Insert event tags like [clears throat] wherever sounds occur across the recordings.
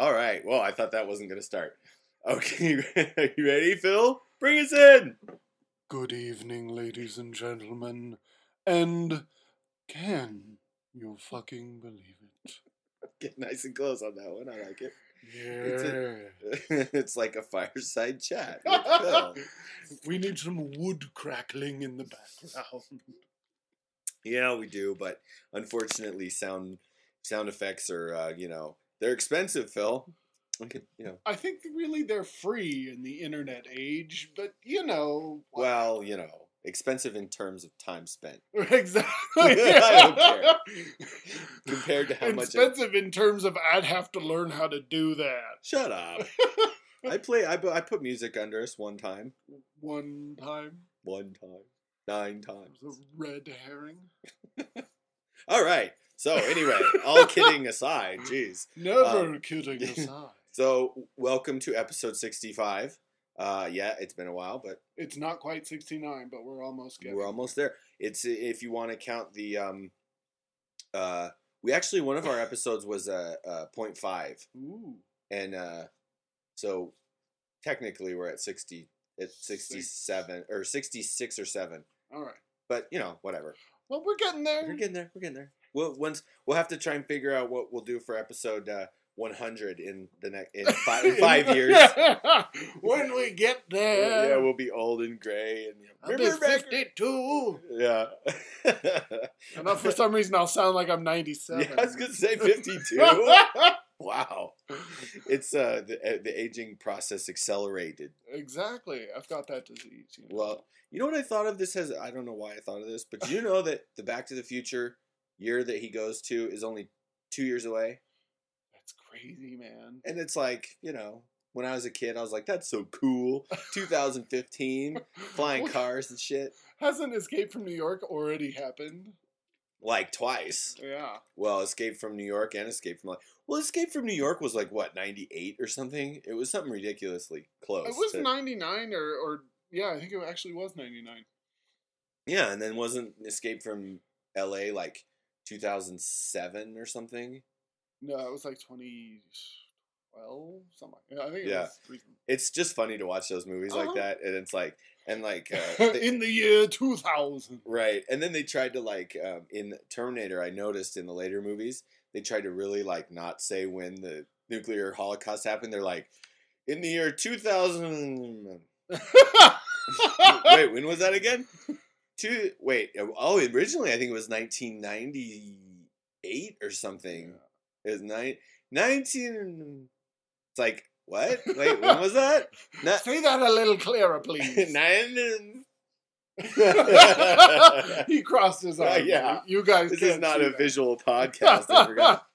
All right. Well, I thought that wasn't going to start. Okay, are [laughs] you ready, Phil? Bring us in. Good evening, ladies and gentlemen. And can you fucking believe it? Get nice and close on that one. I like it. Yeah. [laughs] it's like a fireside chat. [laughs] we need some wood crackling in the background. Yeah, we do, but unfortunately, sound sound effects are uh, you know they're expensive, Phil. Could, you know, I think really they're free in the internet age, but you know. well, you know, expensive in terms of time spent [laughs] exactly. [laughs] I don't care. compared to how much. Expensive in terms of I'd have to learn how to do that. shut up. [laughs] I play. I, I put music under us one time. One time, One time. Nine times. a red herring. All right. So anyway, [laughs] all kidding aside, jeez. Never Um, kidding [laughs] aside. So welcome to episode sixty-five. Uh, yeah, it's been a while, but It's not quite 69, but we're almost getting we're almost there. It's if you want to count the um, uh, we actually one of our [sighs] episodes was a, a point five, Ooh. and uh, so technically we're at sixty, at sixty-seven or sixty-six or seven. All right. But you know, whatever. Well, we're getting there. We're getting there. We're getting there. We'll once we'll have to try and figure out what we'll do for episode uh, 100 in the next [laughs] in five, in [laughs] five years. [laughs] when we get there, Yeah, we'll be old and gray and I'll be 52. Yeah. And uh, for some reason, I'll sound like I'm yeah, 97. I was gonna say 52. wow. It's uh the uh, the aging process accelerated. exactly. I've got that disease. You know? Well, you know what I thought of this as I don't know why I thought of this, but you know that the Back to the Future year that he goes to is only two years away? that's crazy, man. And it's like, you know, when I was a kid, I was like, that's so cool. [laughs] 2015, flying cars and shit. Hasn't Escape from New York already happened? Like twice. Yeah. Well, Escape from New York and Escape from like well, Escape from New York was like what ninety eight or something. It was something ridiculously close. It was to- 99 or, or, yeah, I think it actually was 99. yeah, and then wasn't Escape from L.A. like two thousand seven or something? No, it was like 2012, something like I think it Yeah. It's just funny to watch those movies Uh-huh. like that, and it's like and like uh, [laughs] they- In the year 2000. Right. And then they tried to like um, in Terminator, I noticed in the later movies, they tried to really like not say when the nuclear holocaust happened. They're like in the year 2000 [laughs] Wait, when was that again? Two Wait, uh, oh, originally I think it was 1998 or something. It was nine, 19 It's like what? Wait, when was that? [laughs] Not, Say that a little clearer, [laughs] please. nine [laughs] he crossed his arms. Yeah. You guys this is not a that. visual podcast. I forgot.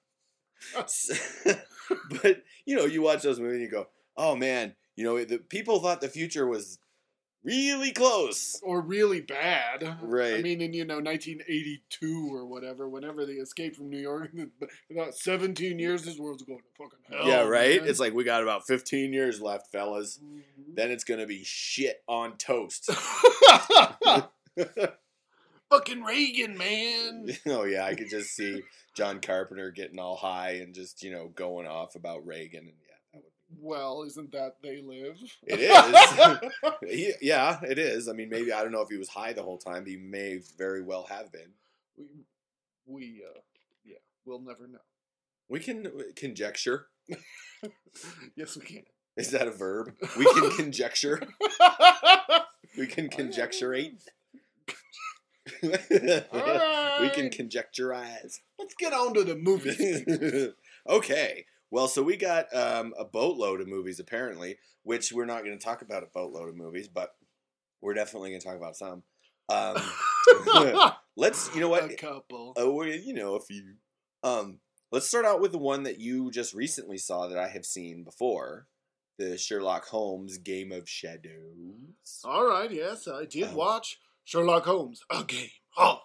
but you know, you watch those movies and you go, "Oh man, you know, the people thought the future was really close." or really bad. Right. I mean, in you know 1982 or whatever, whenever they escaped from New York, [laughs] about 17 years, this world's going to fucking hell. yeah, right. man. It's like we got about 15 years left, fellas. Mhm. Then it's gonna be shit on toast. [laughs] [laughs] fucking Reagan, man. oh yeah, I could just see John Carpenter getting all high and just you know going off about Reagan and yeah, that would Well, isn't that they live? It is. [laughs] He, yeah, it is. I mean, maybe I don't know if he was high the whole time. He may very well have been. we, we, uh, yeah, we'll never know. We can conjecture. [laughs] yes, we can. Is that a verb? We can [laughs] conjecture. We can conjecturate. we can conjecturize. Let's get on to the movie. okay. Well, so we got um, a boatload of movies apparently, which we're not going to talk about a boatload of movies, but we're definitely going to talk about some. Um, [laughs] [laughs] let's, you know what? A couple. Oh, you know, a few. Um, let's start out with the one that you just recently saw that I have seen before, the Sherlock Holmes Game of Shadows. All right, yes, I did Um, watch Sherlock Holmes: A Game of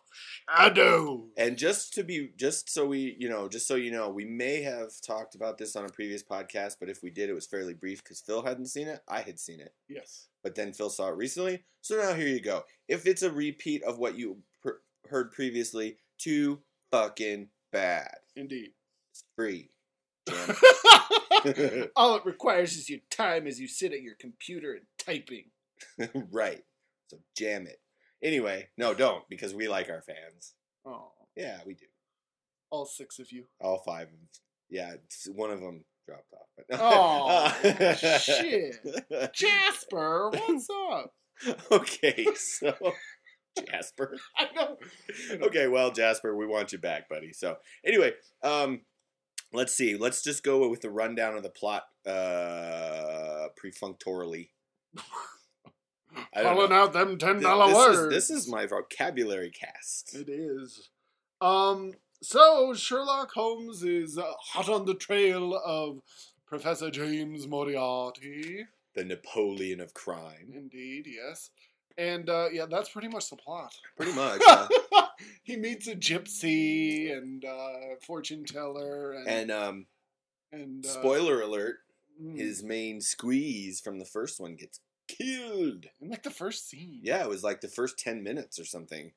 Shadows. And just to be, just so we, you know, just so you know, we may have talked about this on a previous podcast, but if we did, it was fairly brief because Phil hadn't seen it. I had seen it, Yes. but then Phil saw it recently. So now here you go. If it's a repeat of what you per- heard previously, too fucking bad. Indeed. It's free. [laughs] All it requires is your time as you sit at your computer and typing. [laughs] right. So jam it. Anyway, no, don't because we like our fans. Oh, Yeah, we do. all six of you. All five. of Yeah, one of them dropped off. But Oh, [laughs] shit. Jasper, what's up? [laughs] okay, so [laughs] Jasper. I know. Okay, well, Jasper, we want you back, buddy. So anyway, um, let's see. Let's just go with the rundown of the plot uh, prefunctorily. I don't Calling know. out them ten dollar this words. Is, this is my vocabulary cast. It is. Um. So Sherlock Holmes is uh, hot on the trail of Professor James Moriarty. The Napoleon of crime. Indeed, yes. And uh, yeah, that's pretty much the plot. Pretty much. [laughs] he meets a gypsy and uh, fortune teller and and um, and uh, spoiler alert: mm, his main squeeze from the first one gets killed. in like the first scene. Yeah, it was like the first ten minutes or something.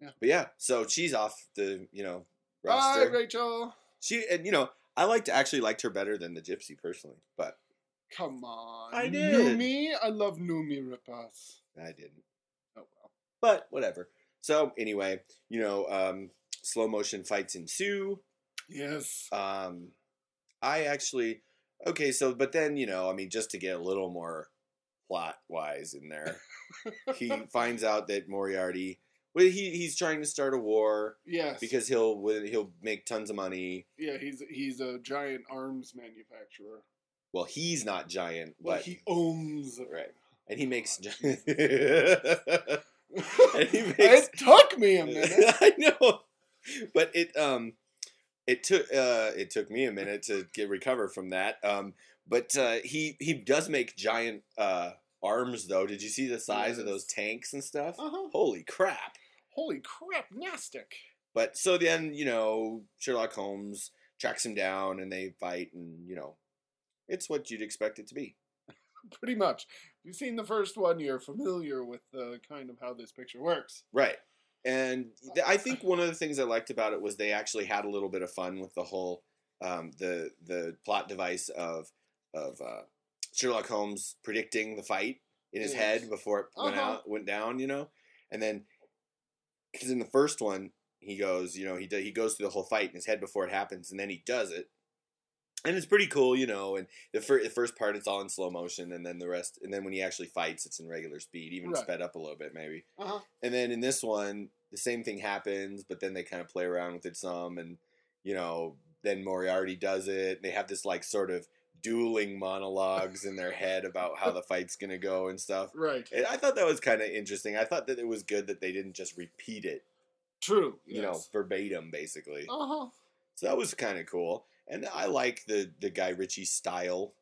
Yeah. But yeah, so she's off the you know Bye, roster. Rachel. She and you know I liked actually liked her better than the gypsy personally, but Come on. I did. Noomi, I love Noomi Rapace. I didn't. Oh well. But whatever. So anyway, you know, um, slow motion fights ensue. Yes. Um, I actually okay. So but then you know, I mean, just to get a little more plot wise in there, he finds out that Moriarty. Well, he he's trying to start a war yes. because he'll he'll make tons of money. yeah, he's he's a giant arms manufacturer. Well, he's not giant, Well, but he owns right, and he [laughs] [laughs] makes. it and he makes. took me a minute. [laughs] I know, but it um, it took uh, it took me a minute to get recover from that. Um, but uh, he he does make giant uh arms though. Did you see the size of those tanks and stuff? Uh-huh. Holy crap! Holy crap, nastic. But so then you know Sherlock Holmes tracks him down and they fight and you know it's what you'd expect it to be. [laughs] Pretty much. If you've seen the first one, you're familiar with the kind of how this picture works. Right. And th- I think one of the things I liked about it was they actually had a little bit of fun with the whole um, the the plot device of of uh, Sherlock Holmes predicting the fight in his Yes. head before it went Uh-huh. out went down, you know, and then because in the first one he goes, you know, he do, he goes through the whole fight in his head before it happens, and then he does it, and it's pretty cool, you know. And the, fir- the first part it's all in slow motion, and then the rest, and then when he actually fights, it's in regular speed, even Right. sped up a little bit maybe. Uh-huh. And then in this one, the same thing happens, but then they kind of play around with it some, and you know, then Moriarty does it. They have this like sort of dueling monologues in their head about how the fight's gonna go and stuff. Right. And I thought that was kind of interesting. I thought that it was good that they didn't just repeat it, True. you know, verbatim, basically. Uh-huh. So that was kind of cool. And I like the the Guy Ritchie style.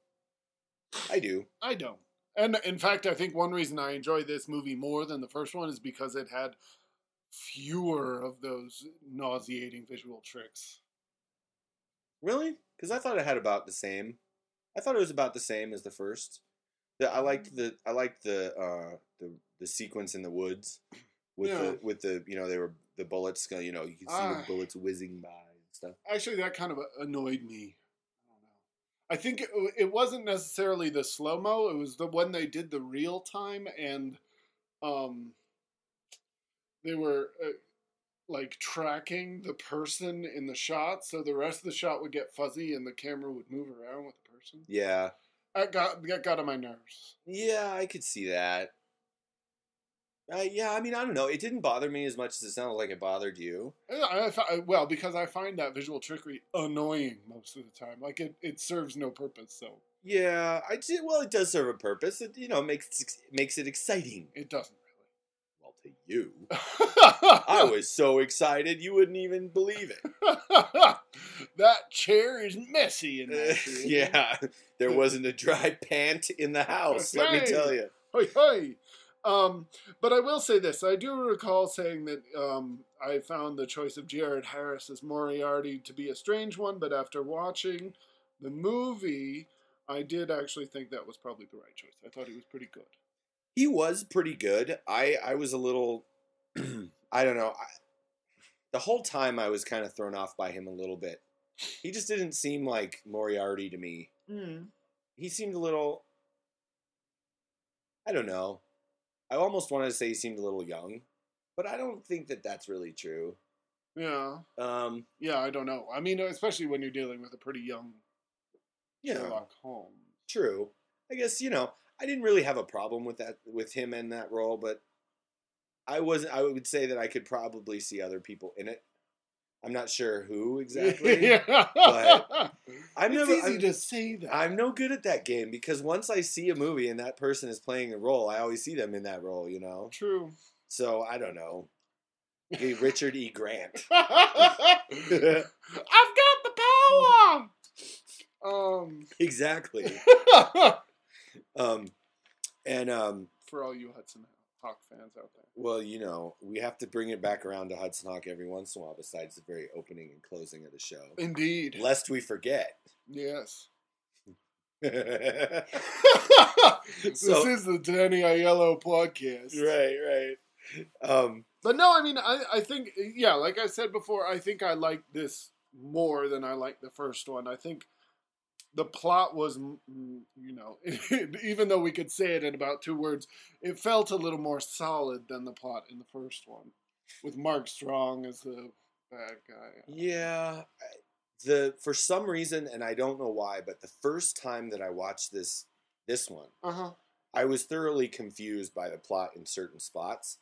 I do. I don't. And in fact, I think one reason I enjoy this movie more than the first one is because it had fewer of those nauseating visual tricks. Really? Because I thought it had about the same. I thought it was about the same as the first. The, I liked the I liked the uh, the the sequence in the woods with Yeah. the with the you know they were the bullets uh, you know you can see Ah. the bullets whizzing by and stuff. Actually, that kind of annoyed me. I. I think it, it wasn't necessarily the slow mo. It was the when they did the real time and, um, they were uh, like tracking the person in the shot, so the rest of the shot would get fuzzy and the camera would move around with the person. Yeah, That got that got on my nerves. yeah, I could see that. Uh, yeah, I mean I don't know. It didn't bother me as much as it sounded like it bothered you. Yeah, I, well, because I find that visual trickery annoying most of the time. Like it, it serves no purpose, so Yeah, I did. Well, it does serve a purpose. It you know makes makes it exciting. it doesn't you. I [laughs] was so excited you wouldn't even believe it. [laughs] that chair is messy in scene. [laughs] yeah, there wasn't a dry pant in the house. Let me tell you. Hoi, hoi. Um, but I will say this: I do recall saying that um, I found the choice of Jared Harris as Moriarty to be a strange one, but after watching the movie, I did actually think that was probably the right choice. I thought he was pretty good. He was pretty good. I I was a little, [clears throat] I don't know. I, the whole time I was kind of thrown off by him a little bit. He just didn't seem like Moriarty to me. Mm. He seemed a little. I don't know. I almost wanted to say he seemed a little young, but I don't think that that's really true. Yeah. Um, Yeah, I don't know. I mean, especially when you're dealing with a pretty young yeah, Sherlock Holmes. true. I guess you know I didn't really have a problem with that with him in that role, but I wasn't. I would say that I could probably see other people in it. I'm not sure who exactly. yeah. but I'm it's never. easy I'm, to say that. I'm no good at that game because once I see a movie and that person is playing a role, I always see them in that role. You know. True. So I don't know. Richard E. Grant. [laughs] I've got the power. [laughs] Um. exactly. [laughs] Um, and um, For all you Hudson Hawk fans out there. well, you know, we have to bring it back around to Hudson Hawk every once in a while, besides the very opening and closing of the show, Indeed. lest we forget. Yes. [laughs] [laughs] right, this is the Danny Aiello podcast. Right, right. Um, But no, I mean, I, I think, yeah, like I said before, I think I like this more than I like the first one. I think the plot was, you know, [laughs] even though we could say it in about two words, it felt a little more solid than the plot in the first one, with Mark Strong as the bad guy. yeah, the for some reason, and I don't know why, but the first time that I watched this this one, Uh huh. I was thoroughly confused by the plot in certain spots.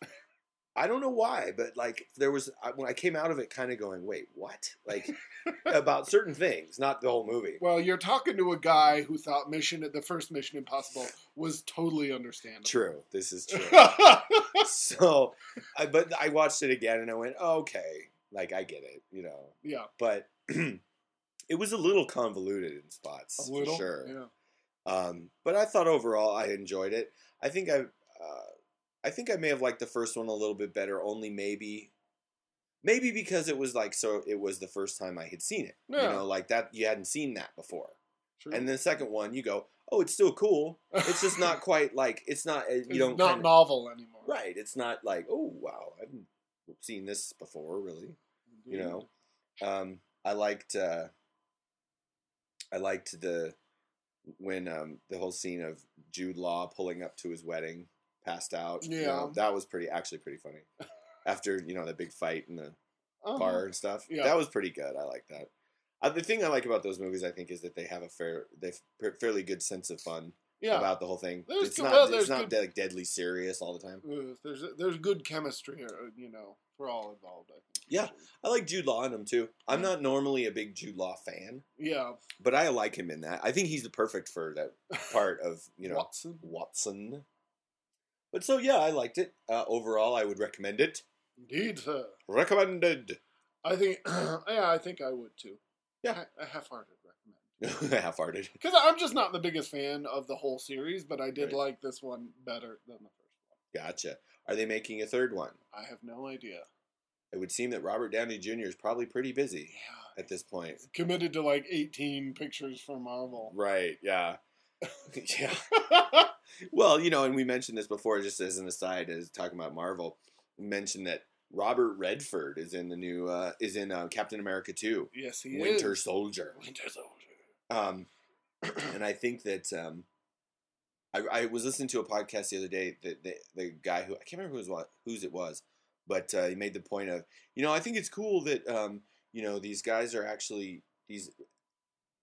I don't know why, but like there was I- when I came out of it, kind of going, "Wait, what?" Like [laughs] about certain things, not the whole movie. Well, you're talking to a guy who thought Mission, the first Mission Impossible, was totally understandable. True, this is true. [laughs] so, I, but I watched it again and I went, oh, "Okay, like I get it," you know. yeah, But [clears throat] it was a little convoluted in spots, a little. for sure. Yeah. Um, but I thought overall I enjoyed it. I think I, uh, I think I may have liked the first one a little bit better. Only maybe, maybe because it was like so. It was the first time I had seen it. Yeah. You know, like that you hadn't seen that before. True. And the second one, you go, oh, it's still cool. It's just not [laughs] quite like it's not. uh, You It's don't not kinda- novel anymore. right. It's not like oh wow, I haven't seen this before really you know um i liked uh i liked the when um the whole scene of jude law pulling up to his wedding passed out you know, Yeah. that was pretty actually pretty funny after you know the big fight in the Uh-huh. bar and stuff Yeah. that was pretty good i like that uh, the thing i like about those movies i think is that they have a fair they fairly good sense of fun Yeah. about the whole thing There's it's good- not well, it's not good- de- like deadly serious all the time there's there's good chemistry, uh, you know, for all involved. I think. Yeah. I like Jude Law in him too. I'm not normally a big Jude Law fan, Yeah. but I like him in that. I think he's the perfect for that [laughs] part of you know Watson. Watson. But so yeah, I liked it. Uh, overall, I would recommend it. Indeed, sir. Recommended. I think. [clears throat] yeah, I think I would too. Yeah. a half-hearted recommend. [laughs] Half-hearted. Because I'm just not the biggest fan of the whole series, but I did Right. like this one better than the first one. Gotcha. Are they making a third one? I have no idea. It would seem that Robert Downey Jr. is probably pretty busy Yeah. at this point. Committed to like 18 pictures for Marvel. Right. Yeah. [laughs] yeah. [laughs] Well, you know, and we mentioned this before, just as an aside, as talking about Marvel, we mentioned that Robert Redford is in the new uh, is in uh, Captain America two, yes, he is. Winter is. Soldier. Winter Soldier. Um, [clears throat] and I think that um, I, I was listening to a podcast the other day that the, the guy who I can't remember who's what whose it was, but uh, he made the point of you know I think it's cool that um, you know these guys are actually these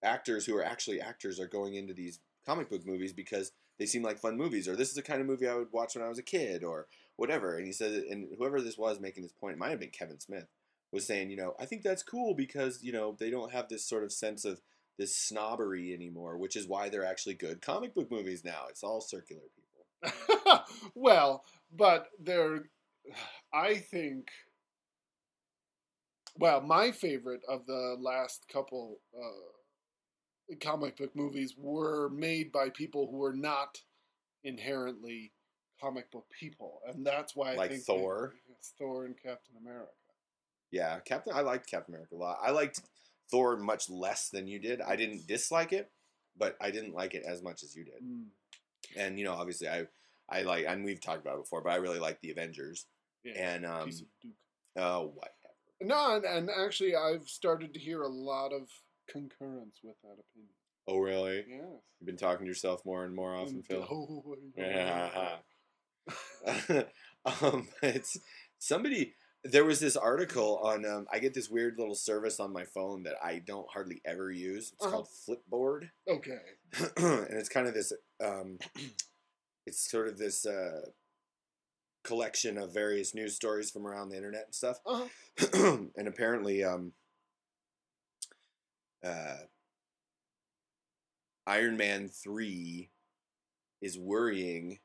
actors who are actually actors are going into these comic book movies because they seem like fun movies or this is the kind of movie I would watch when I was a kid or whatever. And he said, and whoever this was making this point, it might have been Kevin Smith, was saying, you know, I think that's cool because you know they don't have this sort of sense of this snobbery anymore, which is why they're actually good comic book movies now. It's all circular people. [laughs] well, but they're. [sighs] I think. Well, my favorite of the last couple uh, comic book movies were made by people who were not inherently comic book people, and that's why I Like think Thor? they- [laughs] Thor and Captain America. Yeah, Captain. I liked Captain America a lot. I liked Thor much less than you did. I didn't dislike it, but I didn't like it as much as you did. Mm, And you know, obviously, I I like, and we've talked about it before, but I really like the Avengers. yeah, And um, piece of Duke. oh, whatever. No, and, and actually, I've started to hear a lot of concurrence with that opinion. Oh, really? Yes. You've been talking to yourself more and more often, And- Phil. [laughs] Oh, Yeah. [laughs] um, it's somebody. There was this article on. Um, I get this weird little service on my phone that I don't hardly ever use. It's Uh-huh. called Flipboard, Okay. [clears throat] and it's kind of this. Um, [clears throat] it's sort of this uh, collection of various news stories from around the internet and stuff. Uh-huh. [clears throat] and apparently, um, uh, Iron Man three is worrying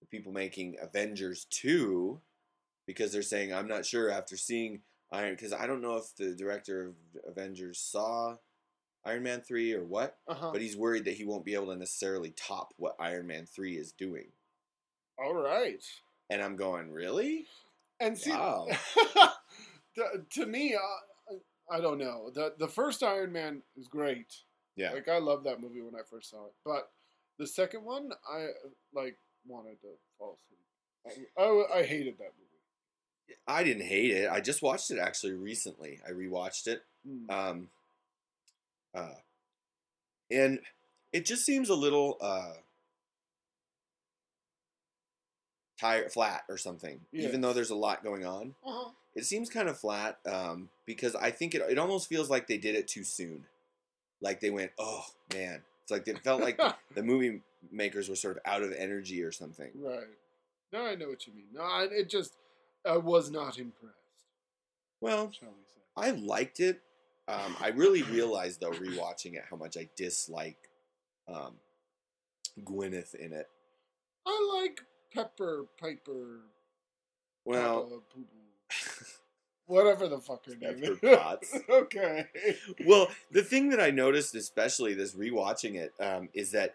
the people making Avengers two because they're saying I'm not sure after seeing Iron because I don't know if the director of Avengers saw Iron Man three or what, Uh-huh. but he's worried that he won't be able to necessarily top what Iron Man three is doing. All right. And I'm going, really? And see, Wow. [laughs] to, to me, uh, I don't know. The the first Iron Man is great. Yeah. Like I loved that movie when I first saw it, but the second one, I like wanted to fall asleep. I, I, I hated that movie. I didn't hate it. I just watched it actually recently. I rewatched it. Mm. Um, uh, and it just seems a little uh, tired, flat or something. Even though there's a lot going on, Uh-huh. it seems kind of flat um, because I think it, it almost feels like they did it too soon. Like they went, oh man, it's like it felt like [laughs] the movie makers were sort of out of energy or something. right. No, I know what you mean. No, I, it just I was not impressed. Well, Shall we say? I liked it. Um, I really realized though, rewatching it, how much I dislike um, Gwyneth in it. I like Pepper Piper. Well, Papa Poo Poo. whatever the fuck her name is. Potts. [laughs] okay. well, the thing that I noticed, especially this rewatching it, um, is that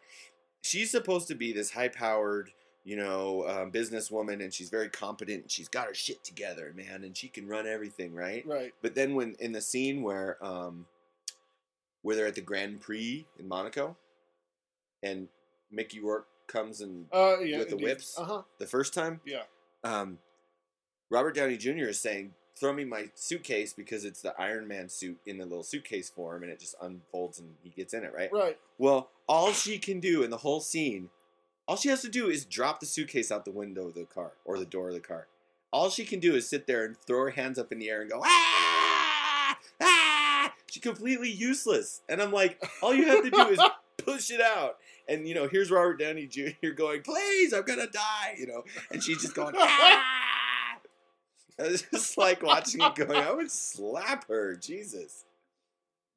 she's supposed to be this high-powered, you know, um, businesswoman, and she's very competent, and she's got her shit together, man, and she can run everything, right? Right. But then when in the scene where um, where they're at the Grand Prix in Monaco, and Mickey Rourke comes and Uh, yeah. With the whips? Uh huh. the first time, Yeah. um, Robert Downey Jr. is saying, "Throw me my suitcase because it's the Iron Man suit in the little suitcase form, and it just unfolds and he gets in it, right?" Right. Well, all she can do in the whole scene, all she has to do is drop the suitcase out the window of the car or the door of the car. All she can do is sit there and throw her hands up in the air and go, ah, ah. She's completely useless. And I'm like, all you have to do is [laughs] push it out. And, you know, here's Robert Downey Jr. [laughs] going, please, I'm to die, you know. And she's just going, [laughs] ah. I was just like watching it going, I would slap her. Jesus.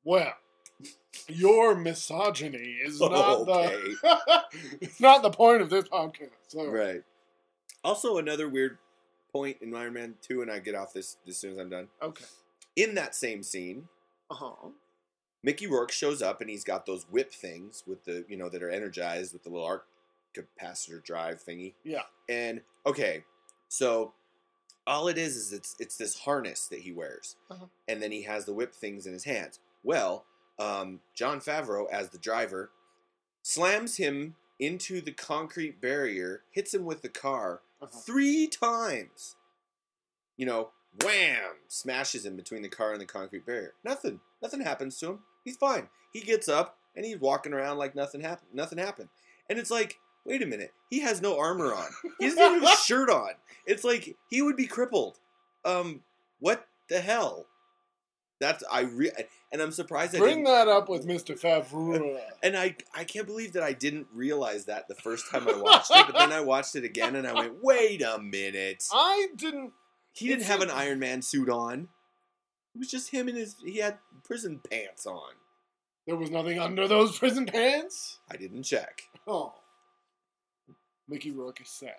Well, your misogyny is not Okay. the it's [laughs] not the point of this podcast. So. Right. Also, another weird point in Iron Man 2, and I get off this as soon as I'm done. Okay. In that same scene, Uh huh. Mickey Rourke shows up and he's got those whip things with the, you know, that are energized with the little arc capacitor drive thingy. Yeah. And okay, so all it is is it's it's this harness that he wears, Uh-huh. and then he has the whip things in his hands. Well, um, Jon Favreau as the driver slams him into the concrete barrier, hits him with the car Uh-huh. three times. You know, wham! Smashes him between the car and the concrete barrier. Nothing. Nothing happens to him. He's fine. He gets up and he's walking around like nothing happened. Nothing happened. And it's like, wait a minute. He has no armor on. He doesn't even have a [laughs] shirt on. It's like he would be crippled. Um, what the hell? That's I re- and I'm surprised I Bring that up with Mr. Favreau. And I I can't believe that I didn't realize that the first time I watched it, but then I watched it again and I went, wait a minute. I didn't. He didn't have an Iron Man suit on. It was just him and his. He had prison pants on. There was nothing under those [laughs] prison pants. I didn't check. Oh, Mickey Rourke is sad.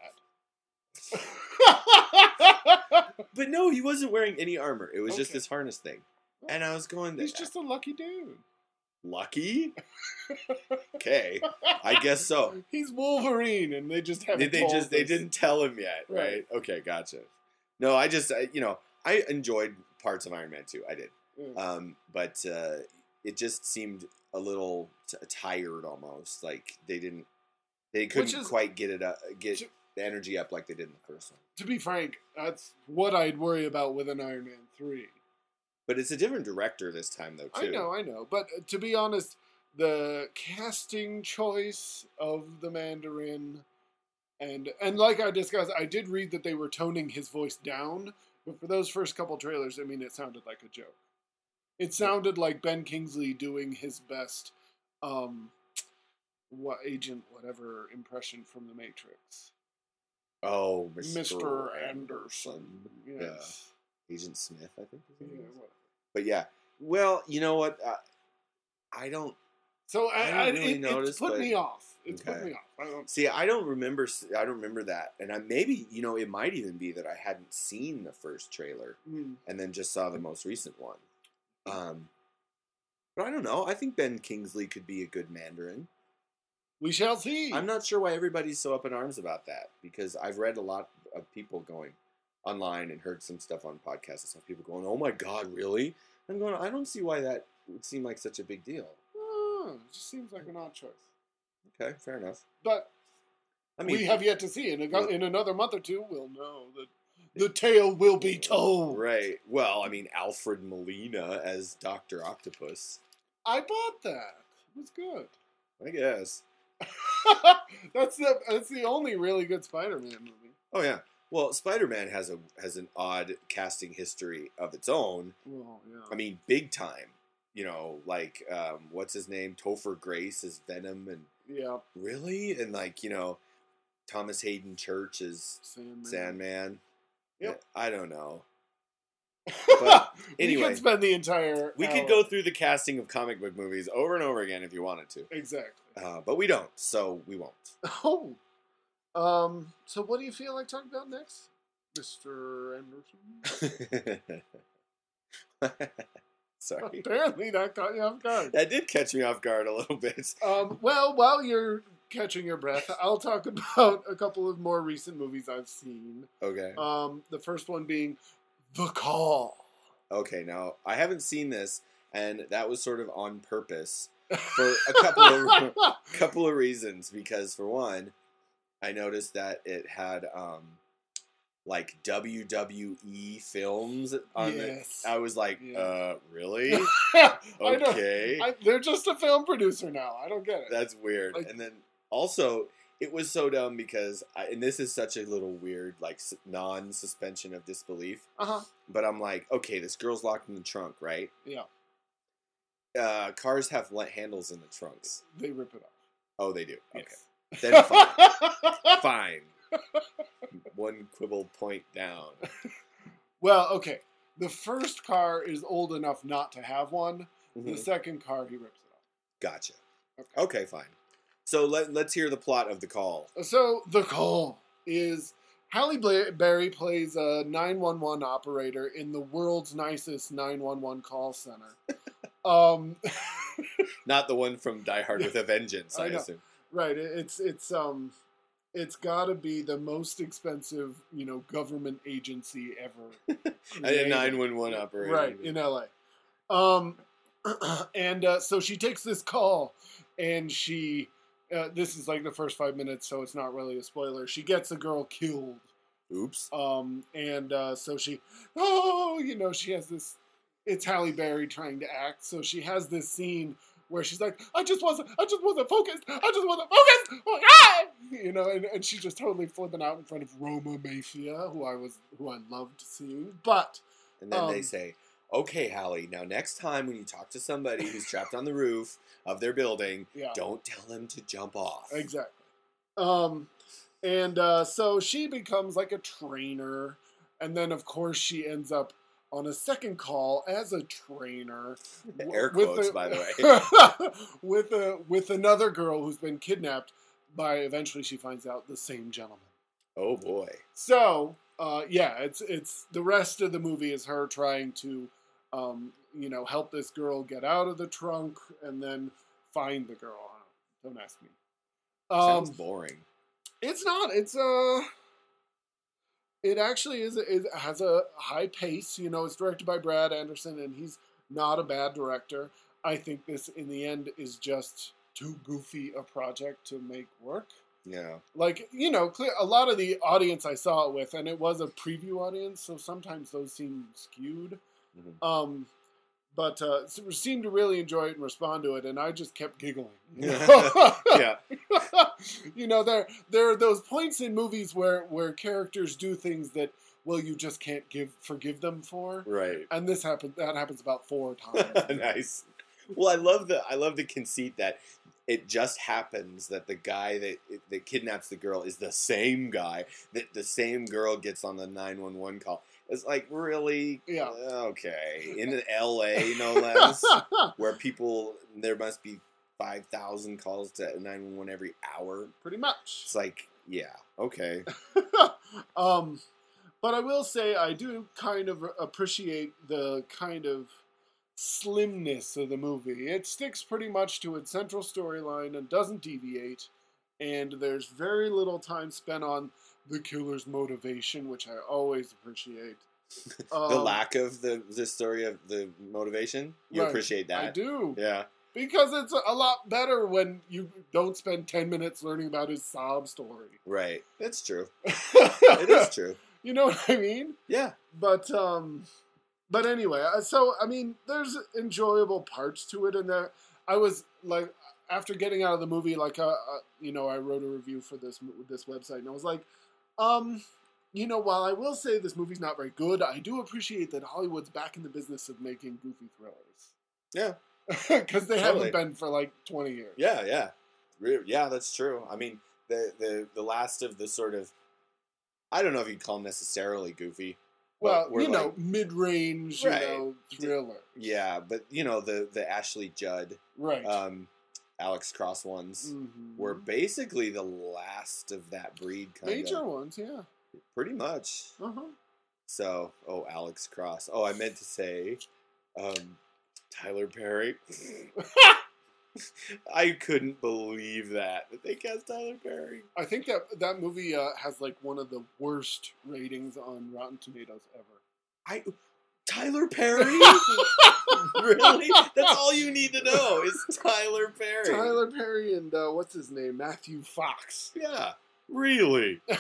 [laughs] But no, he wasn't wearing any armor. It was just this harness thing. Oh. And I was going, He's just a lucky dude. lucky. [laughs] Okay, I guess so. He's Wolverine, and they just haven't. Did they told just they didn't tell him yet, right? Right. Okay, gotcha. No, I just I, you know I enjoyed parts of Iron Man 2. I did, Mm. um, but uh, it just seemed a little t- tired almost. Like they didn't they couldn't is- quite get it up, get to- the energy up like they did in the first one. to be frank, that's what I'd worry about with an Iron Man three. But it's a different director this time, though. Too. I know, I know. But uh, to be honest, the casting choice of the Mandarin, and and like I discussed, I did read that they were toning his voice down. But for those first couple trailers, I mean, it sounded like a joke. It sounded like Ben Kingsley doing his best, um, what agent, whatever impression from The Matrix. Oh, Mr. Mr. Anderson. Yes. Yeah. Agent Smith, I think. Yeah, But yeah. Well, you know what? Uh, I don't So I I, really it, put me off. It's put me off. I don't. see. I don't remember. I don't remember that, and I maybe you know it might even be that I hadn't seen the first trailer Mm. and then just saw the most recent one. Um, but I don't know. I think Ben Kingsley could be a good Mandarin. We shall see. I'm not sure why everybody's so up in arms about that because I've read a lot of people going online and heard some stuff on podcasts and stuff. People going, "Oh my god, really?" I'm going. I don't see why that would seem like such a big deal. Oh, it just seems like an odd choice. Okay, fair enough. But I mean, we have yet to see. In, a, in another month or two, we'll know that the tale will be told. right? Well, I mean, Alfred Molina as Doctor Octopus. I bought that. It was good. I guess. [laughs] that's the that's the only really good Spider-Man movie. Oh yeah. Well, Spider-Man has a has an odd casting history of its own. Well, yeah. I mean, big time. You know, like um, what's his name? Topher Grace is Venom, and yeah, really, and like you know, Thomas Haden Church is Sandman. Sandman. Yep. I don't know. [laughs] But we anyway, could spend the entire. We could go through the casting of comic book movies over and over again if you wanted to, exactly. uh, but we don't, so we won't. [laughs] Oh, um. So, what do you feel like talking about next, Mister Anderson? [laughs] Sorry, [laughs] Apparently, that caught you off guard. that did catch me off guard a little [laughs] bit. Um, well, while you're catching your breath, [laughs] I'll talk about a couple of more recent movies I've seen. Okay. Um, the first one being The Call. Okay, now I haven't seen this, and that was sort of on purpose for a couple of couple of reasons. Because for one, I noticed that it had um, like WWE films on Yes. it. I was like, Yeah. uh, really? [laughs] Okay, I, they're just a film producer now. I don't get it. that's weird. Like- and then also. It was so dumb because, I, and this is such a little weird, like non-suspension of disbelief. Uh huh. But I'm like, okay, this girl's locked in the trunk, right? Yeah. Uh, cars have le- handles in the trunks. They rip it off. Oh, they do. Okay. Then fine. [laughs] fine. [laughs] One quibble point down. [laughs] well, okay. The first car is old enough not to have one. The Mhm. second car, he rips it off. Gotcha. Okay. Okay, fine. So let, let's hear the plot of the call. So the call is Halle Bla- Berry plays a 911 operator in the world's nicest 911 call center. [laughs] um, Not the one from Die Hard with a Vengeance, I, I assume. right. it- It's it's um, it's got to be the most expensive, you know, government agency ever. [laughs] A created. 911 operator. right in LA. Um, [clears throat] and uh, so she takes this call, and she. Uh, this is like the first five minutes, so it's not really a spoiler. She gets a girl killed, Oops. um, and uh, so she, oh, you know, she has this. It's Halle Berry trying to act, so she has this scene where she's like, "I just wasn't, I just wasn't focused, I just wasn't focused," Oh, ah! you know, and, and she's just totally flipping out in front of Roma Maffia, who I was, who I loved seeing, but And then they Um, say, okay, Halle, now next time when you talk to somebody who's [laughs] trapped on the roof of their building, yeah, don't tell them to jump off. Exactly. Um, and uh, so she becomes like a trainer, and then of course she ends up on a second call as a trainer. [laughs] Air quotes, a- by the way. [laughs] with a with another girl who's been kidnapped by eventually she finds out the same gentleman. Oh boy. So uh, yeah, it's it's the rest of the movie is her trying to, um, you know, help this girl get out of the trunk and then find the girl. Don't ask me. Um, Sounds boring. it's not. It's uh It actually is. It has a high pace. You know, it's directed by Brad Anderson, and he's not a bad director. I think this, in the end, is just too goofy a project to make work. Yeah. Like you know, clear, a lot of the audience I saw it with, and it was a preview audience, so sometimes those seem skewed. Mhm. Um, but uh, seemed to really enjoy it and respond to it, and I just kept giggling. [laughs] yeah, [laughs] you know, there there are those points in movies where where characters do things that well you just can't give forgive them for, right. and this happens that happens about four [laughs] times. nice. Well, I love the I love the conceit that it just happens that the guy that that kidnaps the girl is the same guy that the same girl gets on the nine one one call. It's like really Yeah. okay [laughs] in L.A. no less, [laughs] where people there must be five thousand calls to nine one one every hour. Pretty much. It's like yeah okay [laughs] um, but I will say I do kind of appreciate the kind of slimness of the movie. It sticks pretty much to its central storyline and doesn't deviate. And there's very little time spent on the killer's motivation, which I always appreciate. [laughs] the Um, lack of the the story of the motivation you Right. appreciate that I do. yeah Because it's a lot better when you don't spend 10 minutes learning about his sob story. right it's true [laughs] it is true You know what I mean? yeah but um but anyway uh, so i mean there's enjoyable parts to it and there i was like after getting out of the movie like uh, uh, you know i wrote a review for this this website and i was like um you know while i will say this movie's not very good i do appreciate that hollywood's back in the business of making goofy thrillers yeah [laughs] because they Totally. haven't been for like 20 years Yeah, yeah, Re- yeah. That's true. I mean, the the the last of the sort of, I don't know if you'd call them necessarily goofy. well you know like- mid-range Right. you know thriller yeah, but you know the the Ashley Judd, right um, Alex Cross ones Mhm. were basically the last of that breed, kind major ones yeah pretty much. uh-huh So, oh, Alex Cross. Oh, I meant to say, um, Tyler Perry. [laughs] I couldn't believe that that they cast Tyler Perry. I think that that movie uh, has like one of the worst ratings on Rotten Tomatoes ever. I Tyler Perry? [laughs] really? That's all you need to know is Tyler Perry. Tyler Perry and uh, what's his name, Matthew Fox. Yeah. Really? [laughs]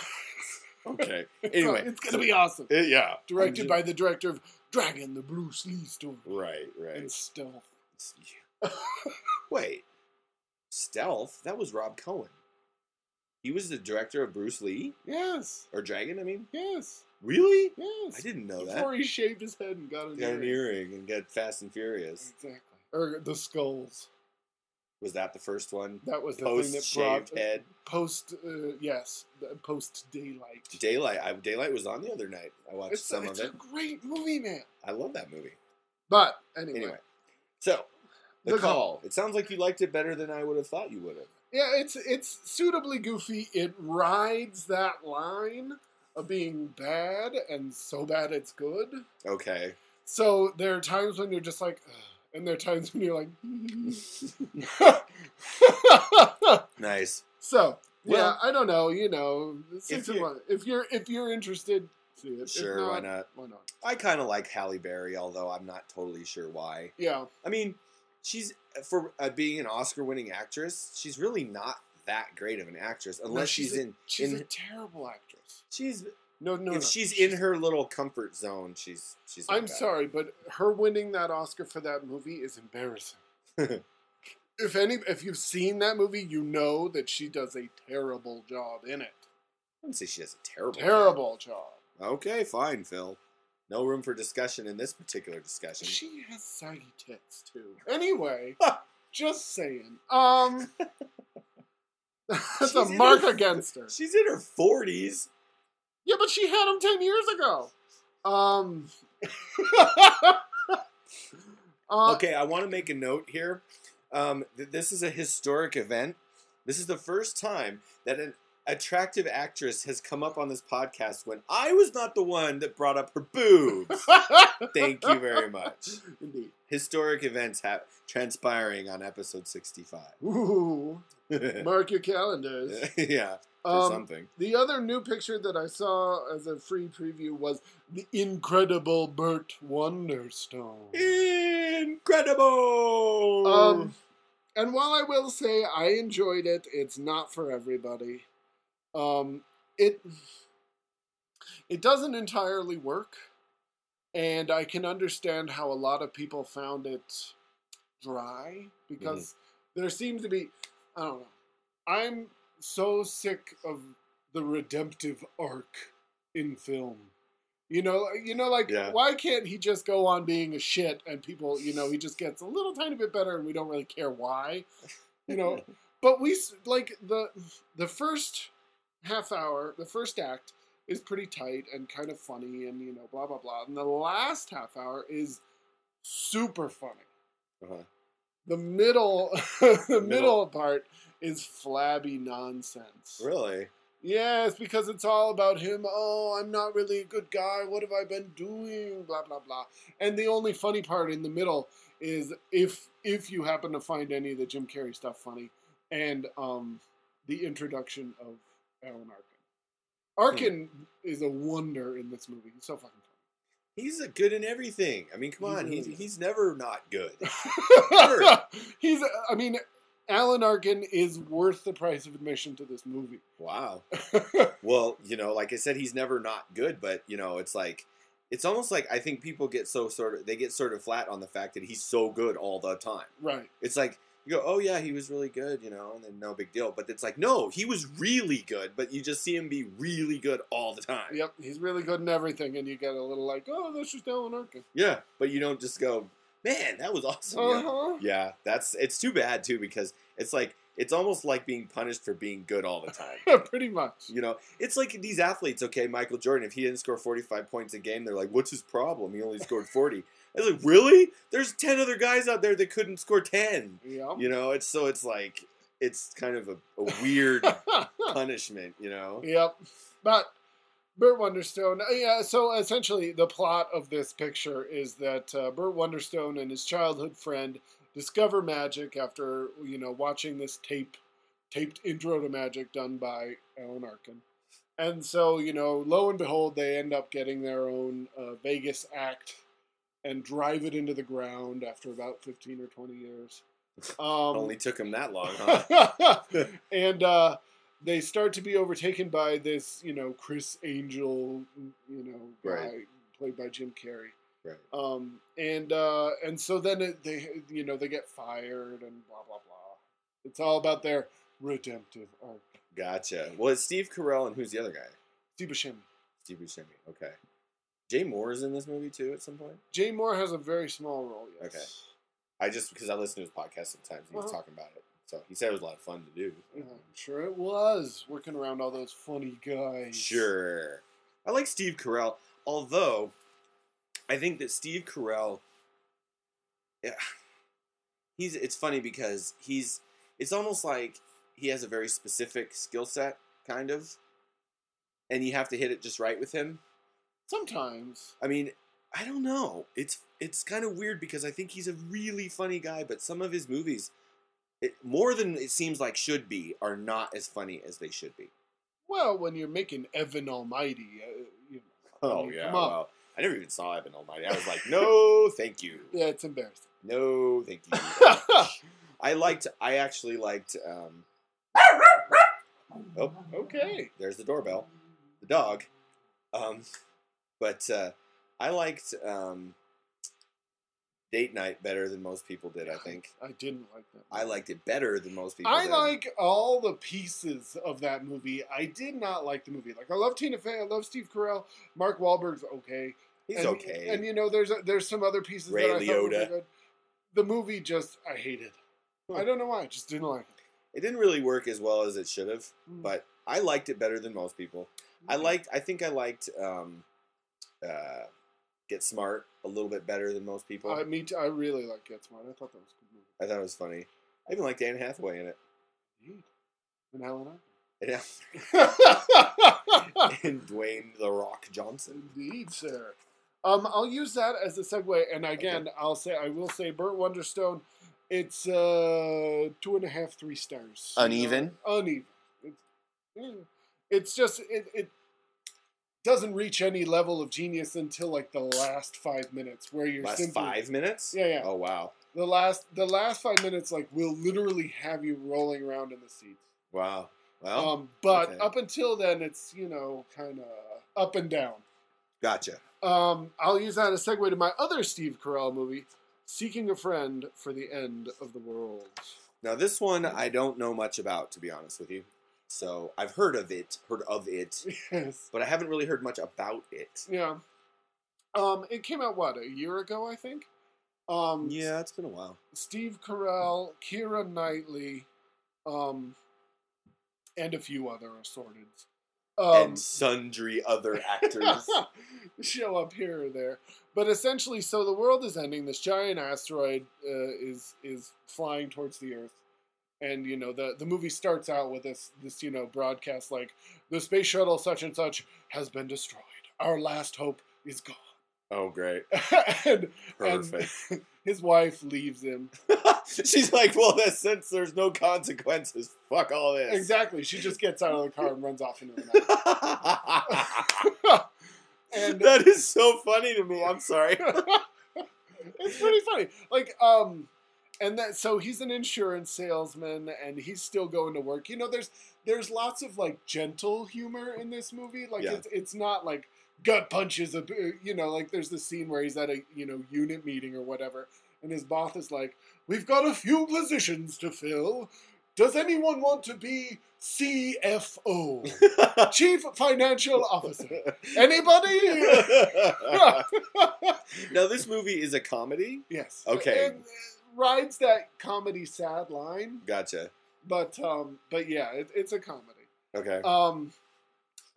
Okay. Anyway, it's gonna be awesome. Uh, yeah. Directed I'm by the director of Dragon, the Bruce Lee story, Right, right. and Stealth. [laughs] Wait. Stealth? That was Rob Cohen. He was the director of Bruce Lee? Yes, Or Dragon, I mean? yes, Really? yes. I didn't know Before that. Before he shaved his head and got an Got an earring. and got Fast and Furious. Exactly. Or the skulls. Was that the first one? That was the Post thing that shaved brought head. post. Uh, yes, post daylight. Daylight. I, Daylight was on the other night. I watched It's, some it's of a it. great movie, man. I love that movie. But anyway, Anyway, so the, The call. Call. It sounds like you liked it better than I would have thought you would have. yeah, it's it's suitably goofy. It rides that line of being bad and so bad it's good. Okay. So there are times when you're just like, Ugh, and there are times when you're like, [laughs] Nice. so yeah, Well, I don't know. You know, if you-. If you're if you're interested, see it. Sure, why not? Why not? I kind of like Halle Berry, although I'm not totally sure why. Yeah, I mean, she's for uh, being an Oscar-winning actress. She's really not that great of an actress unless No, she's, she's a- in. she's in a terrible actress. she's No, no, if no. she's in her little comfort zone, she's she's. I'm bad. sorry, but her winning that Oscar for that movie is embarrassing. [laughs] if any, if you've seen that movie, you know that she does a terrible job in it. I wouldn't say she does a terrible. job. Terrible job. Okay, fine, Phil. No room for discussion in this particular discussion. She has saggy tits too. Anyway, [laughs] just saying. Um, [laughs] [laughs] that's She's a mark her- against her. She's in her forties. Yeah, but she had him ten years ago. Um. [laughs] uh, Okay, I want to make a note here. Um, th- this is a historic event. This is the first time that an attractive actress has come up on this podcast when I was not the one that brought up her boobs. [laughs] Thank you very much. Indeed. Historic events ha- transpiring on episode 65. Ooh, [laughs] mark your calendars. [laughs] yeah, Um, something. The other new picture that I saw as a free preview was the incredible Burt Wonderstone. Incredible! Um, and while I will say I enjoyed it, it's not for everybody. Um, it it doesn't entirely work, and I can understand how a lot of people found it dry because there seems to be I don't know. I'm so sick of the redemptive arc in film. You know, you know, like Yeah. why can't he just go on being a shit and people, you know, he just gets a little tiny bit better and we don't really care why, you know. [laughs] but we like the the first half hour, the first act is pretty tight and kind of funny and you know blah blah blah, and the last half hour is super funny. Uh-huh. The middle, [laughs] the Middle. middle part is flabby nonsense. Really? Yes, because it's all about him. Oh, I'm not really a good guy. What have I been doing? Blah blah blah. And the only funny part in the middle is if if you happen to find any of the Jim Carrey stuff funny, and um, the introduction of Alan Arkin. Arkin is a wonder in this movie. He's so fucking He's a good in everything. I mean, come on, he's is. he's never not good. [laughs] funny. He's. I mean, Alan Arkin is worth the price of admission to this movie. Wow. [laughs] Well, you know, like I said, he's never not good, but you know, it's like it's almost like I think people get so sort of they get sort of flat on the fact that he's so good all the time. right. It's like you go, oh yeah, he was really good, you know, and then no big deal. But it's like, no, he was really good, but you just see him be really good all the time. Yep, he's really good in everything, and you get a little like, oh, that's just Alan Arkin. Yeah, but you don't just go, man, that was awesome. Uh-huh. Yeah, that's it's too bad too because it's like it's almost like being punished for being good all the time. [laughs] Pretty much. You know, it's like these athletes. Okay, Michael Jordan, if he didn't score forty-five points a game, they're like, "What's his problem? He only scored 40. I was like, "Really? There's ten other guys out there that couldn't score ten. Yep. You know, it's so it's like it's kind of a, a weird [laughs] punishment. You know, yep. But Burt Wonderstone, uh, yeah. So essentially, the plot of this picture is that uh, Burt Wonderstone and his childhood friend discover magic after you know watching this tape, taped intro to magic done by Alan Arkin. And so, you know, lo and behold, they end up getting their own uh, Vegas act and drive it into the ground after about 15 or 20 years. [laughs] Um, only took him that long, huh? [laughs] and uh, they start to be overtaken by this, you know, Criss Angel, you know, guy Right. played by Jim Carrey. right. Um, and uh, and so then it, they, you know, they get fired and blah blah blah. It's all about their redemptive arc. Gotcha. Well, it's Steve Carell and who's the other guy? Steve Buscemi. Steve Buscemi. Okay. Jay Mohr is in this movie too at some point. Jay Mohr has a very small role. Yes. Okay. I just because I listen to his podcast sometimes, he was Uh-huh. talking about it. So he said it was a lot of fun to do. Yeah, I'm sure it was working around all those funny guys. Sure. I like Steve Carell, although I think that Steve Carell yeah, he's it's funny because he's it's almost like he has a very specific skill set kind of and you have to hit it just right with him. Sometimes. I mean, I don't know. It's it's kind of weird because I think he's a really funny guy, but some of his movies it, more than it seems like should be are not as funny as they should be. Well, when you're making Evan Almighty, uh, you know, Oh mean, yeah, well, I never even saw Evan Almighty. I was like, no, [laughs] thank you, yeah, it's embarrassing. no, thank you. [laughs] I liked. I actually liked. Um, oh, okay. there's the doorbell, the dog. Um, but uh, I liked um, Date Night better than most people did. I think I didn't like that. I liked it better than most people. I did. like all the pieces of that movie. I did not like the movie. Like I love Tina Fey, I love Steve Carell, Mark Wahlberg's okay. He's and, okay. And you know, there's there's some other pieces Ray that I thought were good. The movie just I hated. I don't know why. I just didn't like it. it didn't really work as well as it should have, Mm. but I liked it better than most people. I liked. I think I liked um, uh, Get Smart a little bit better than most people. I me too, I really like Get Smart. I thought that was a good movie. I thought it was funny. I even liked Anne Hathaway in it. Indeed. And And, Arkin. [laughs] [laughs] and Dwayne the Rock Johnson. Indeed, sir. Um, I'll use that as a segue, and again, I'll say I will say Burt Wonderstone. It's uh two and a half, three stars. Uneven? Uh, uneven. It's, it's just it, it doesn't reach any level of genius until like the last five minutes, where you're Last simply five minutes. Yeah, yeah. Oh wow, the last the last five minutes like will literally have you rolling around in the seats. wow. Well, um, but okay. up until then, it's you know kind of up and down. gotcha. Um, I'll use that as a segue to my other Steve Carell movie, Seeking a Friend for the End of the World. Now this one I don't know much about, to be honest with you. So I've heard of it, heard of it, [laughs] Yes. but I haven't really heard much about it. Yeah. Um, it came out what a year ago, I think. Um, Yeah, it's been a while. Steve Carell, Keira Knightley, um, and a few other assorted um, and sundry other actors. [laughs] show up here or there. But essentially, so the world is ending. This giant asteroid uh, is is flying towards the Earth, and you know the the movie starts out with this this you know broadcast like the space shuttle such and such has been destroyed. Our last hope is gone. oh, great. [laughs] and, Perfect. and [laughs] his wife leaves him. [laughs] She's like, well, since there's no consequences, fuck all this. Exactly. She just gets out of the car and runs off into the night. and that is so funny to me. I'm sorry. it's pretty funny. Like, um, and that so he's an insurance salesman, and he's still going to work. You know, there's there's lots of like gentle humor in this movie. Like, Yeah. it's it's not like gut punches. A you know, like there's the scene where he's at a you know unit meeting or whatever, and his boss is like, "We've got a few positions to fill. Does anyone want to be CFO, [laughs] Chief Financial Officer? Anybody?" [laughs] [laughs] now, this movie is a comedy. Yes. Okay. And rides that comedy sad line, Gotcha. but um, but yeah, it, it's a comedy. Okay. Um,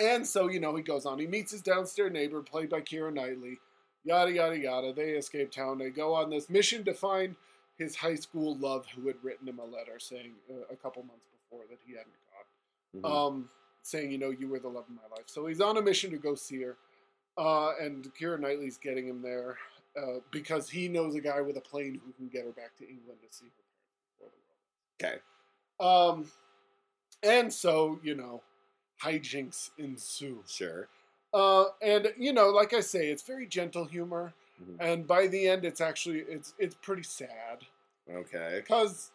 and so you know he goes on. He meets his downstairs neighbor, played by Keira Knightley. Yada yada yada. They escape town. They go on this mission to find his high school love, who had written him a letter saying uh, a couple months before that he hadn't got. Mhm. um, saying, you know, you were the love of my life. So he's on a mission to go see her, uh, and Keira Knightley's getting him there uh, because he knows a guy with a plane who can get her back to England to see her. okay. Um, and so you know, hijinks ensue. Sure. Uh, and you know, like I say, it's very gentle humor, Mhm. and by the end, it's actually it's it's pretty sad Okay. because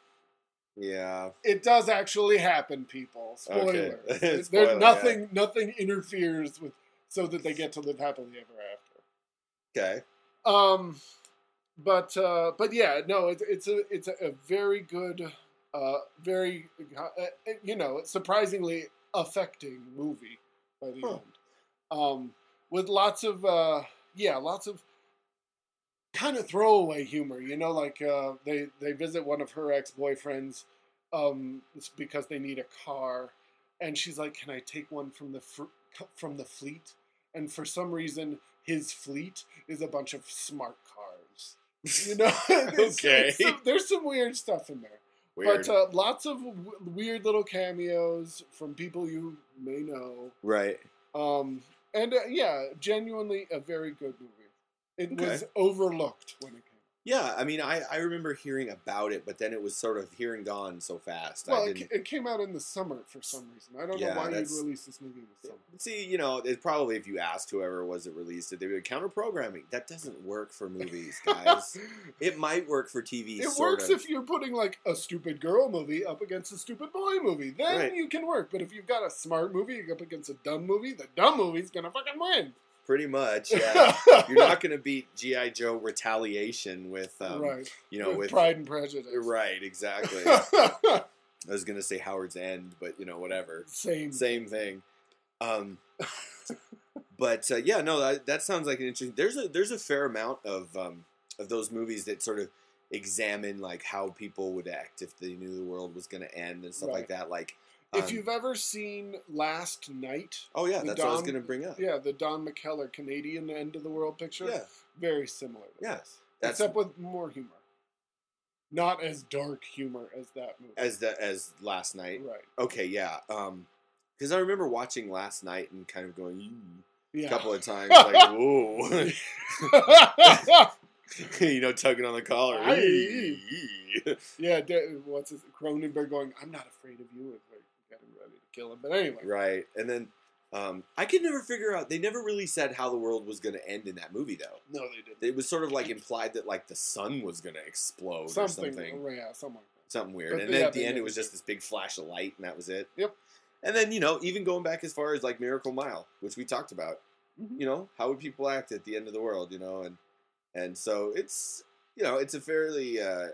Yeah. it does actually happen. People, spoilers. [laughs] Okay. Spoiler, there, yeah. nothing nothing interferes with so that they get to live happily ever after. Okay. Um, but uh, but yeah, no, it's it's a it's a, a very good, uh, very uh, you know surprisingly affecting movie by the Huh. end. Um, with lots of uh, yeah, lots of kind of throwaway humor. You know, like uh, they they visit one of her ex boyfriends um, because they need a car, and she's like, "Can I take one from the fr- from the fleet?" And for some reason, his fleet is a bunch of smart cars. You know, [laughs] It's- [laughs] Okay. it's some- there's some weird stuff in there, Weird. but uh, lots of w- weird little cameos from people you may know. right. Um, and uh, yeah, genuinely a very good movie. It Okay. was overlooked when it came. Yeah. I mean, I, I remember hearing about it, but then it was sort of here and gone so fast. Well, it, it came out in the summer for some reason. I don't Yeah, know why you'd that's- release this movie in the summer. See, you know, it probably if you asked whoever it was that released it, they'd be like, counter programming. That doesn't work for movies, guys. [laughs] it might work for TV. It works of. if you're putting like a stupid girl movie up against a stupid boy movie. Then Right. you can work. But if you've got a smart movie up against a dumb movie, the dumb movie's gonna fucking win. Pretty much. Yeah. [laughs] You're not going to beat GI Joe Retaliation with, um, right. you know, with, with Pride and Prejudice. right, exactly. [laughs] I was going to say Howard's End, but you know, whatever. Same. Same thing. Um, [laughs] but uh, yeah, no, that, that sounds like an interesting. There's a there's a fair amount of um, of those movies that sort of examine like how people would act if they knew the world was going to end and stuff like that. Like, If um, you've ever seen Last Night, oh yeah, that's what I was Don- going to bring up. yeah, the Don McKellar Canadian end of the world picture, Yeah, very similar. Yes, that's except with more humor, not as dark humor as that movie. as the as last night. right. Okay, yeah. Um, because I remember watching last night and kind of going Yeah. a couple of times, [laughs] like whoa, [laughs] you know, tugging on the collar. Yeah, what's his Cronenberg going? I'm not afraid of you. It's like getting ready to kill him. But anyway, right, and then um, I could never figure out. They never really said how the world was going to end in that movie, though. no, they didn't. It was sort of like implied that like the sun was going to explode something, or something, yeah, something. like something weird. But and then at the end, it was just this big flash of light, and that was it. Yep. And then you know, even going back as far as like Miracle Mile, which we talked about. Mhm. You know, how would people act at the end of the world? You know, and and so it's you know it's a fairly uh,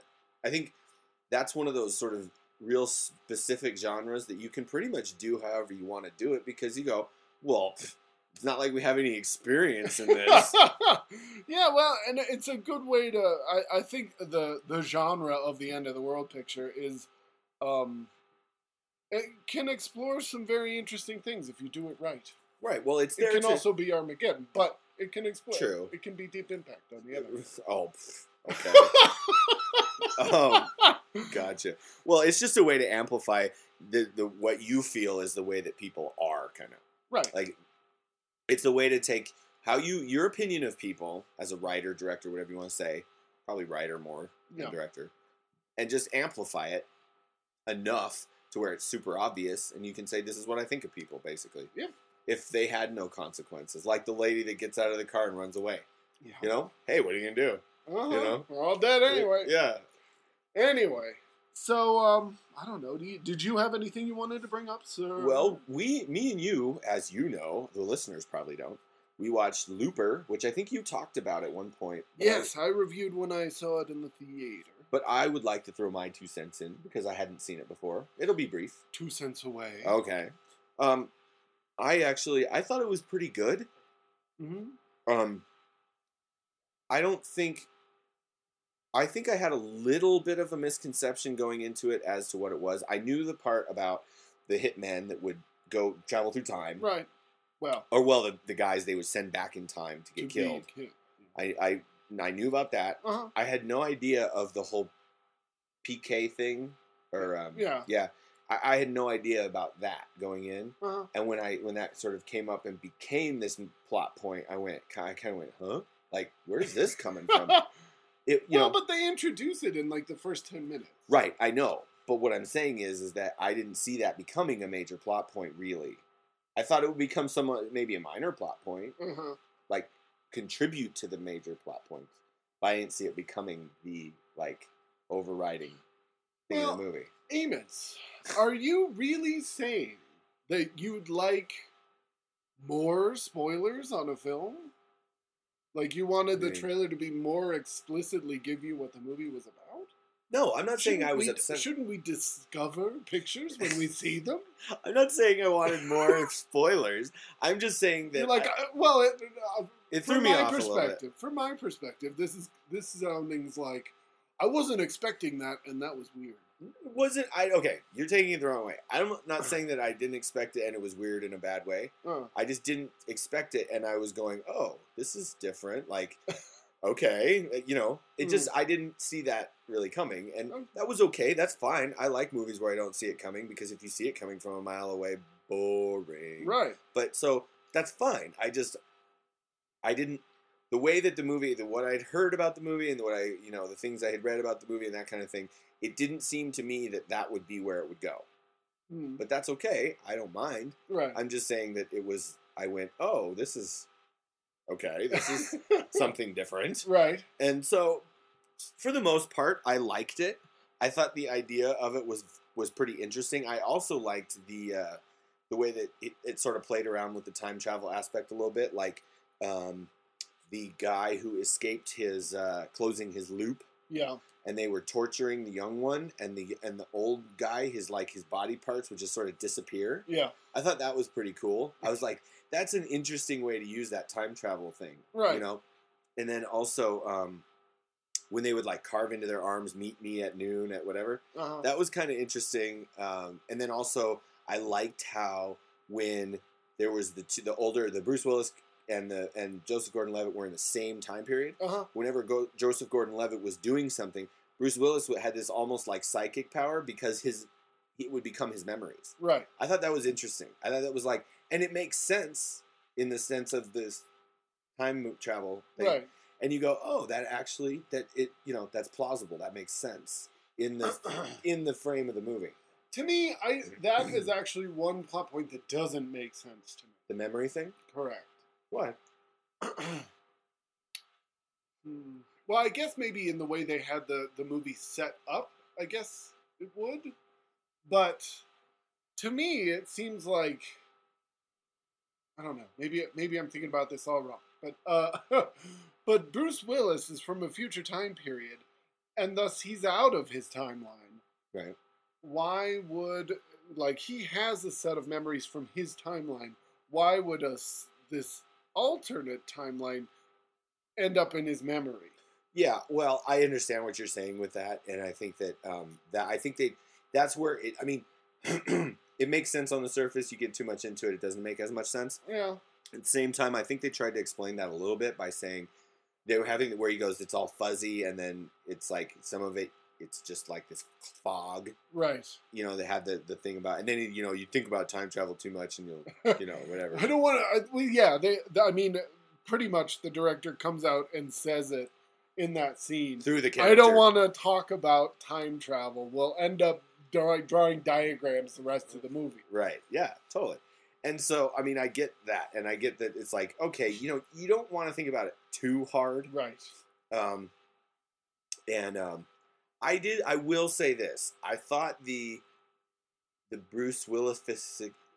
I think that's one of those sort of real specific genres that you can pretty much do however you want to do it because you go well. It's not like we have any experience in this. [laughs] yeah, well, and it's a good way to. I, I think the the genre of the end of the world picture is, um, it can explore some very interesting things if you do it right. right. Well, it's It can to, also be Armageddon, but it can explore. True. It can be Deep Impact on the other. [laughs] Oh, okay. [laughs] [laughs] um, gotcha. Well, it's just a way to amplify the, the what you feel is the way that people are, kind of right. like. It's a way to take how you your opinion of people as a writer, director, whatever you want to say, probably writer more than Yeah. director, and just amplify it enough to where it's super obvious, and you can say, "This is what I think of people," basically. Yeah. If they had no consequences, like the lady that gets out of the car and runs away, Yeah. you know, hey, what are you gonna do? Uh-huh. you know? We're all dead anyway. Yeah. Anyway, so um, I don't know. Do you, did you have anything you wanted to bring up, sir? Well, we, me and you, as you know, the listeners probably don't. We watched Looper, which I think you talked about at one point. I- yes, I reviewed when I saw it in the theater. but I would like to throw my two cents in because I hadn't seen it before. It'll be brief. Two cents away. Okay. Um, I actually I thought it was pretty good. hmm Um, I don't think. I think I had a little bit of a misconception going into it as to what it was. I knew the part about the hitmen that would go travel through time, Right. Well, or well, the, the guys they would send back in time to get to killed. I, I I knew about that. uh-huh. I had no idea of the whole PK thing, or um, Yeah. yeah. I, I had no idea about that going in. Uh-huh. And when I when that sort of came up and became this plot point, I went, I kind of went, huh? Like, where's this coming from? [laughs] It, you well, know, but they introduce it in like the first ten minutes. right? I know, but what I'm saying is, is that I didn't see that becoming a major plot point. Really, I thought it would become somewhat maybe a minor plot point, Uh-huh. like contribute to the major plot points. But I didn't see it becoming the like overriding thing Well, of the movie. Amos, are you really saying that you'd like more spoilers on a film? Like you wanted the trailer to be more explicitly give you what the movie was about? No, I'm not saying Shouldn't I was we, upset. Shouldn't we discover pictures when we see them? [laughs] I'm not saying I wanted more [laughs] spoilers. I'm just saying that You're like, I- uh, well, it, uh, it from threw me my off a little bit. perspective, from my perspective, this is this soundings like I wasn't expecting that, and that was weird. Wasn't I okay? You're taking it the wrong way. I'm not [sighs] saying that I didn't expect it and it was weird in a bad way. Uh, I just didn't expect it, and I was going, "Oh, this is different." Like, [laughs] okay, you know, it just I didn't see that really coming, and Oh. that was okay. That's fine. I like movies where I don't see it coming because if you see it coming from a mile away, boring. right. But so that's fine. I just I didn't the way that the movie, the what I'd heard about the movie, and what I you know the things I had read about the movie and that kind of thing. It didn't seem to me that that would be where it would go. Hmm, But that's okay. I don't mind. right. I'm just saying that it was. I went, oh, this is okay. This is [laughs] something different. right. And so, for the most part, I liked it. I thought the idea of it was was pretty interesting. I also liked the uh, the way that it, it sort of played around with the time travel aspect a little bit, like um, the guy who escaped his uh, closing his loop, Yeah. and they were torturing the young one, and the and the old guy, his like his body parts would just sort of disappear. Yeah. I thought that was pretty cool. I was like, that's an interesting way to use that time travel thing. Right. You know? And then also, um, when they would like carve into their arms, meet me at noon at whatever, Uh-huh. that was kind of interesting. Um, and then also, I liked how when there was the two, the older, the Bruce Willis and the and Joseph Gordon-Levitt were in the same time period. uh-huh. Whenever Go- Joseph Gordon-Levitt was doing something, Bruce Willis had this almost like psychic power because his it would become his memories. Right. I thought that was interesting. I thought that was like, and it makes sense in the sense of this time travel thing. Right. And you go, oh, that actually, that it, you know, that's plausible. That makes sense in the [clears throat] in the frame of the movie. to me, I that is [clears throat] actually one plot point that doesn't make sense to me. The memory thing. Correct. Why? [clears throat] Hmm. Well, I guess maybe in the way they had the the movie set up, I guess it would. But to me, it seems like I don't know. Maybe maybe I'm thinking about this all wrong. But uh, [laughs] but Bruce Willis is from a future time period, and thus he's out of his timeline. Right. Why would like he has a set of memories from his timeline? Why would us this alternate timeline end up in his memory? Yeah, well, I understand what you're saying with that, and I think that um, that I think they that's where it. I mean, [clears throat] it makes sense on the surface. You get too much into it, it doesn't make as much sense. Yeah. At the same time, I think they tried to explain that a little bit by saying they were having where he goes, it's all fuzzy, and then it's like some of it, it's just like this fog. Right. You know, they had the the thing about, and then you know you think about time travel too much, and you'll [laughs] you know whatever. I don't want to. Well, yeah, they. I mean, pretty much the director comes out and says it in that scene. Through the character. I don't want to talk about time travel. We'll end up drawing, drawing diagrams the rest of the movie. Right. Yeah. Totally. And so, I mean, I get that, and I get that it's like, okay, you know, you don't want to think about it too hard. Right. Um, and um, I did. I will say this: I thought the the Bruce Willis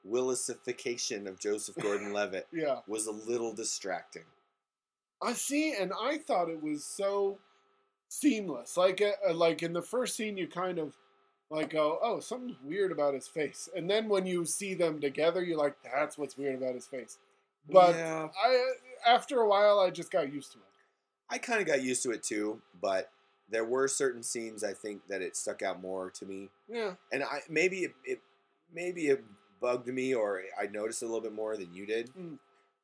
Willisification of Joseph Gordon-Levitt [laughs] Yeah. was a little distracting. I see, and I thought it was so seamless. Like, uh, like in the first scene, you kind of like go, "Oh, something's weird about his face," and then when you see them together, you're like, "That's what's weird about his face." But yeah, I, after a while, I just got used to it. I kind of got used to it too, but there were certain scenes I think that it stuck out more to me, Yeah. and I maybe it, it maybe it bugged me or I noticed a little bit more than you did. Mm.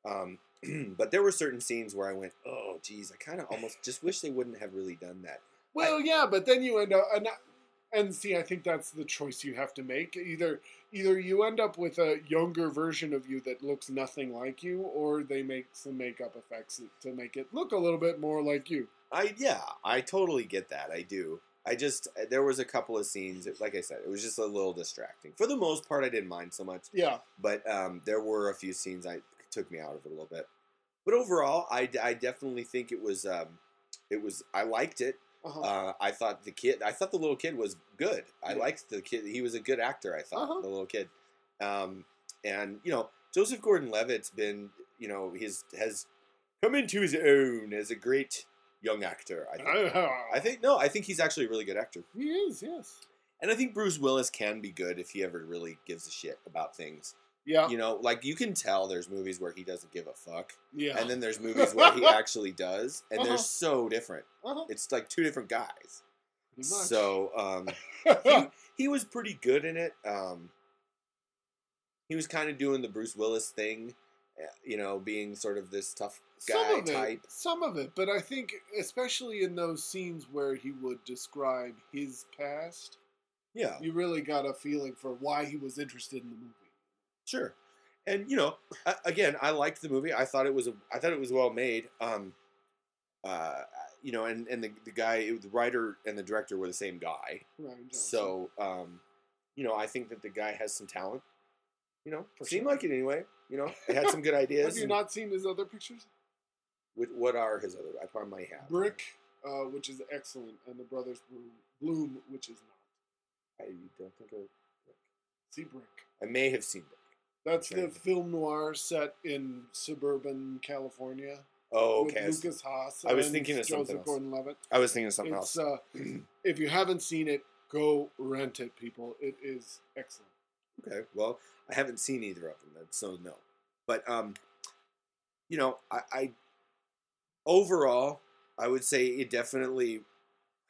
Um, [clears throat] but there were certain scenes where I went, "Oh, geez, I kind of almost [laughs] just wish they wouldn't have really done that." Well, yeah, but then you end up and, and see, I think that's the choice you have to make. Either either you end up with a younger version of you that looks nothing like you, or they make some makeup effects to make it look a little bit more like you. I yeah, I totally get that. I do. I just there was a couple of scenes. Like I said, it was just a little distracting. For the most part, I didn't mind so much, Yeah, but um, there were a few scenes I took me out of it a little bit. But overall, I, I definitely think it was um, it was I liked it. uh-huh. Uh, I thought the kid, I thought the little kid was good. I Yeah. liked the kid. He was a good actor. I thought Uh-huh. the little kid, um, and you know Joseph Gordon-Levitt's been you know he's has come into his own as a great young actor. I think. I think no, I think he's actually a really good actor, he is. Yes. and I think Bruce Willis can be good if he ever really gives a shit about things. Yeah. You know, like you can tell there's movies where he doesn't give a fuck, Yeah. and then there's movies where he [laughs] actually does, and they're Uh-huh. so different. uh-huh. It's like two different guys. Pretty much. So um, [laughs] he, he was pretty good in it. Um, he was kind of doing the Bruce Willis thing, uh, you know, being sort of this tough some guy of it, some of it, but I think especially in those scenes where he would describe his past, Yeah, you really got a feeling for why he was interested in the movie. sure. And you know, again, I liked the movie. I thought it was a, I thought it was well made. Um, uh, you know, and and the the guy, the writer and the director were the same guy. Johnson. So, um, you know, I think that the guy has some talent. You know, For seemed sure. like it anyway. You know, he [laughs] had some good ideas. have you and- not seen his other pictures? What, what are his other? I probably might have. Brick, uh, which is excellent, and the Brothers Bloom, Bloom which is not. I don't think I. See Brick. I may have seen Brick. That's the film noir set in suburban California. Oh, okay. Was, Lukas Haas. I was and thinking of something Joseph else. Gordon-Levitt. I was thinking of something It's else. uh, [clears throat] if you haven't seen it, go rent it, people. It is excellent. Okay. Well, I haven't seen either of them, so no. But um, you know, I, I overall, I would say it definitely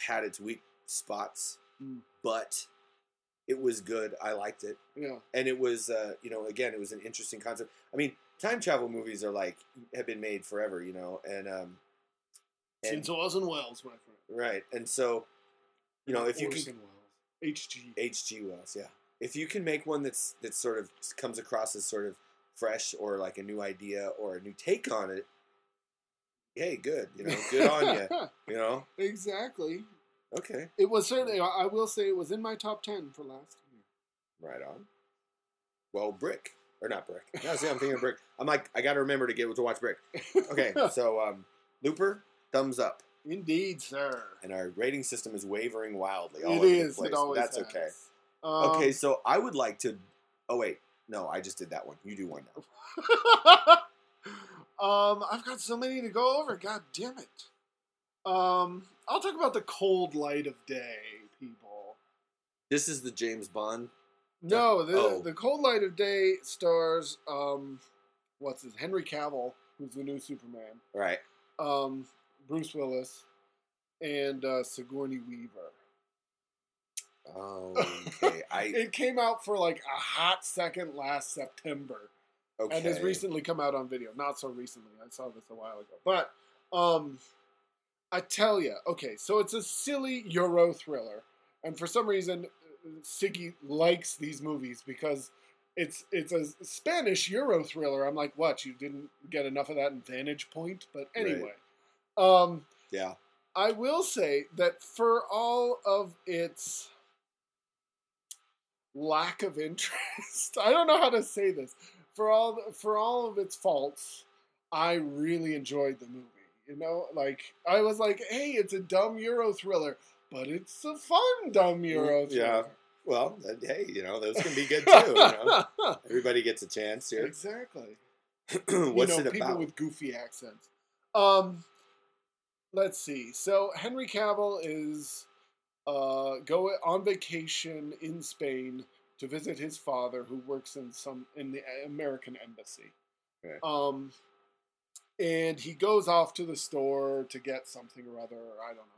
had its weak spots, Mm. but it was good. I liked it. Yeah, and it was uh, you know again it was an interesting concept i mean time travel movies are like have been made forever you know and um and, since Orson Welles, my friend. right and so you know if you Orson can Welles, HG. hg wells yeah if you can make one that's that sort of comes across as sort of fresh or like a new idea or a new take on it hey good you know good on you [laughs] you know exactly. okay It was certainly. I will say it was in my top ten for last year. right on well brick or not brick [laughs] no see i'm thinking of brick i'm like i gotta remember to get to watch brick okay [laughs] so um looper thumbs up Indeed, sir. and our rating system is wavering wildly all It over is. the place. It always That's has. okay. Um, okay, so I would like to. Oh wait, No, I just did that one. You do one now. Um, I've got so many to go over. God damn it. Um, I'll talk about the cold light of day, people. This is the James Bond. No, the Oh. the cold light of day stars um, what's his Henry Cavill, who's the new Superman. Right. Um, Bruce Willis, and uh, Sigourney Weaver. Oh, okay. I [laughs] It came out for like a hot second last September. Okay. and has recently come out on video. Not so recently. I saw this a while ago. But um I tell you, okay, so it's a silly Euro thriller, and for some reason, Siggy likes these movies because it's it's a Spanish Euro thriller. I'm like, what? You didn't get enough of that in Vantage Point, but anyway, um, Yeah. I will say that for all of its lack of interest, [laughs] I don't know how to say this. For all for all of its faults, I really enjoyed the movie. You know, like I was like, "Hey, it's a dumb Euro thriller, but it's a fun dumb Euro Mm, yeah. Well, then, hey, you know those can be good too. You know? [laughs] Everybody gets a chance here. exactly. [clears throat] What's you know, it people with goofy accents. Um, let's see. So Henry Cavill is uh, go on vacation in Spain to visit his father, who works in some in the American embassy. Okay. Um, and he goes off to the store to get something or other, or I don't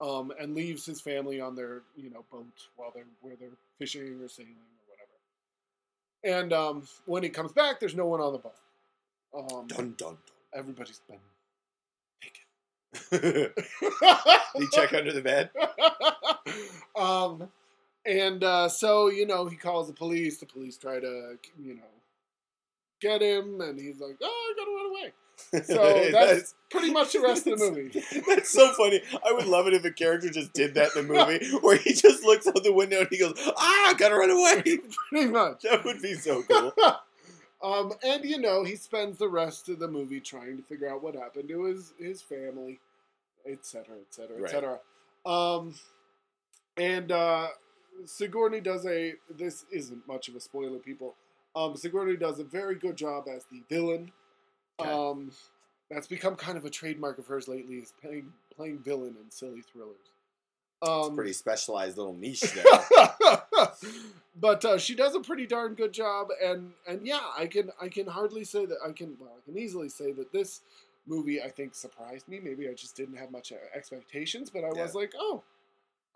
know, um, and leaves his family on their you know boat while they're where they're fishing or sailing or whatever. And um, when he comes back, there's no one on the boat. Um, Dun dun everybody's been dun. Did you check under the bed? [laughs] um, and uh, so you know he calls the police. The police try to you know get him, and he's like, "Oh, I gotta run away." So [laughs] that's pretty much the rest of the movie. [laughs] That's so funny. I would love it if a character just did that in the movie, [laughs] where he just looks out the window and he goes, "Ah, I gotta run away." pretty much. That would be so cool. um, and you know he spends the rest of the movie trying to figure out what happened to his his family, etc., etc., etc. Um, and uh, Sigourney does a. This isn't much of a spoiler, people. Um, Sigourney does a very good job as the villain. Okay. Um, that's become kind of a trademark of hers lately, is playing playing villain in silly thrillers. Um, Pretty specialized little niche there. [laughs] but uh, she does a pretty darn good job, and and yeah, I can I can hardly say that I can well I can easily say that this movie I think surprised me. Maybe I just didn't have much uh, expectations, but I was like, oh,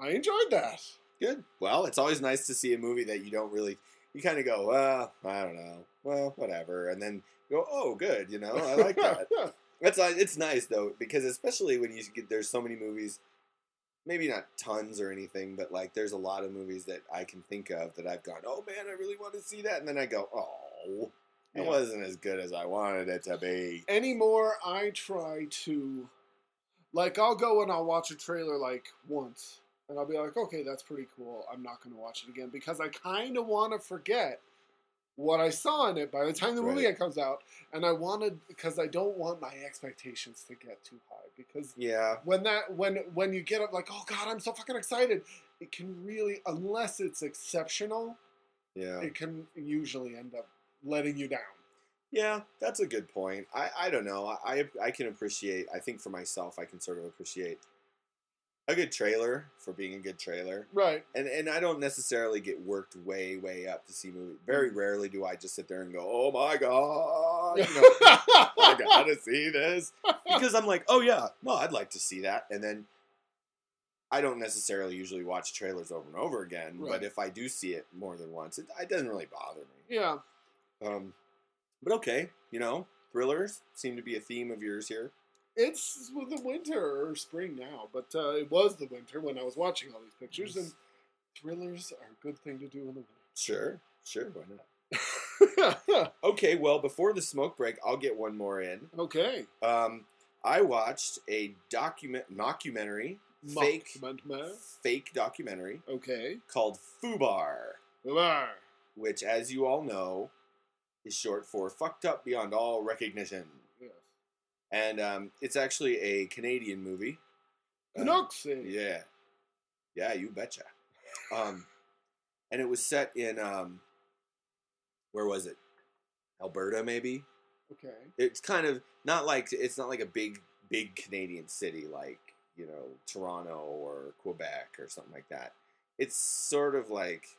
I enjoyed that. Good. Well, it's always nice to see a movie that you don't really. You kind of go, well, I don't know, well, whatever, and then you go, oh, good, you know, I like that. [laughs] That's uh, it's nice though because especially when you get there's so many movies, maybe not tons or anything, but like there's a lot of movies that I can think of that I've gone, oh man, I really want to see that, and then I go, oh, it Yeah. wasn't as good as I wanted it to be. Anymore, I try to, like, I'll go and I'll watch a trailer like once, and I'll be like, okay, that's pretty cool. I'm not going to watch it again because I kind of want to forget what I saw in it by the time the movie comes out, and I wanted because I don't want my expectations to get too high because Yeah, when that when when you get up like, oh god, I'm so fucking excited, it can really unless it's exceptional, yeah, it can usually end up letting you down. yeah. That's a good point. I I don't know. I I can appreciate. I think for myself, I can sort of appreciate a good trailer for being a good trailer. Right. and and I don't necessarily get worked way way up to see movies. Very rarely do I just sit there and go, "Oh my god, [laughs] you know, I gotta see this," because I'm like, "Oh yeah, no, I'd like to see that," and then I don't necessarily usually watch trailers over and over again. Right. But if I do see it more than once, it, it doesn't really bother me. yeah. Um, but okay, you know, thrillers seem to be a theme of yours here. It's with the winter or spring now, but uh, it was the winter when I was watching all these pictures, and thrillers are a good thing to do in the winter. Sure, sure, why not? [laughs] Okay, well, before the smoke break, I'll get one more in. okay. Um, I watched a document mockumentary, fake Mockman. fake documentary Okay. called Fubar, Bye. which, as you all know, is short for "fucked up beyond all recognition," Yes. And um, it's actually a Canadian movie. Canucksy. yeah, yeah, you betcha. Um, and it was set in um, where was it? Alberta, maybe. Okay. It's kind of not like it's not like a big big Canadian city like you know Toronto or Quebec or something like that. It's sort of like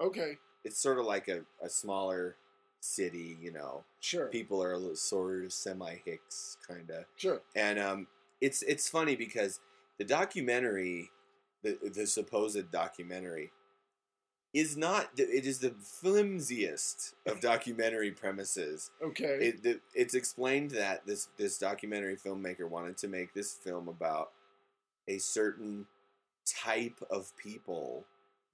Okay. it's sort of like a, a smaller city, you know. Sure. People are a little sort of semi hicks kind of, Sure. and um, it's it's funny because the documentary, the the supposed documentary, is not. It is the flimsiest of [laughs] documentary premises. Okay. It, the, it's explained that this this documentary filmmaker wanted to make this film about a certain type of people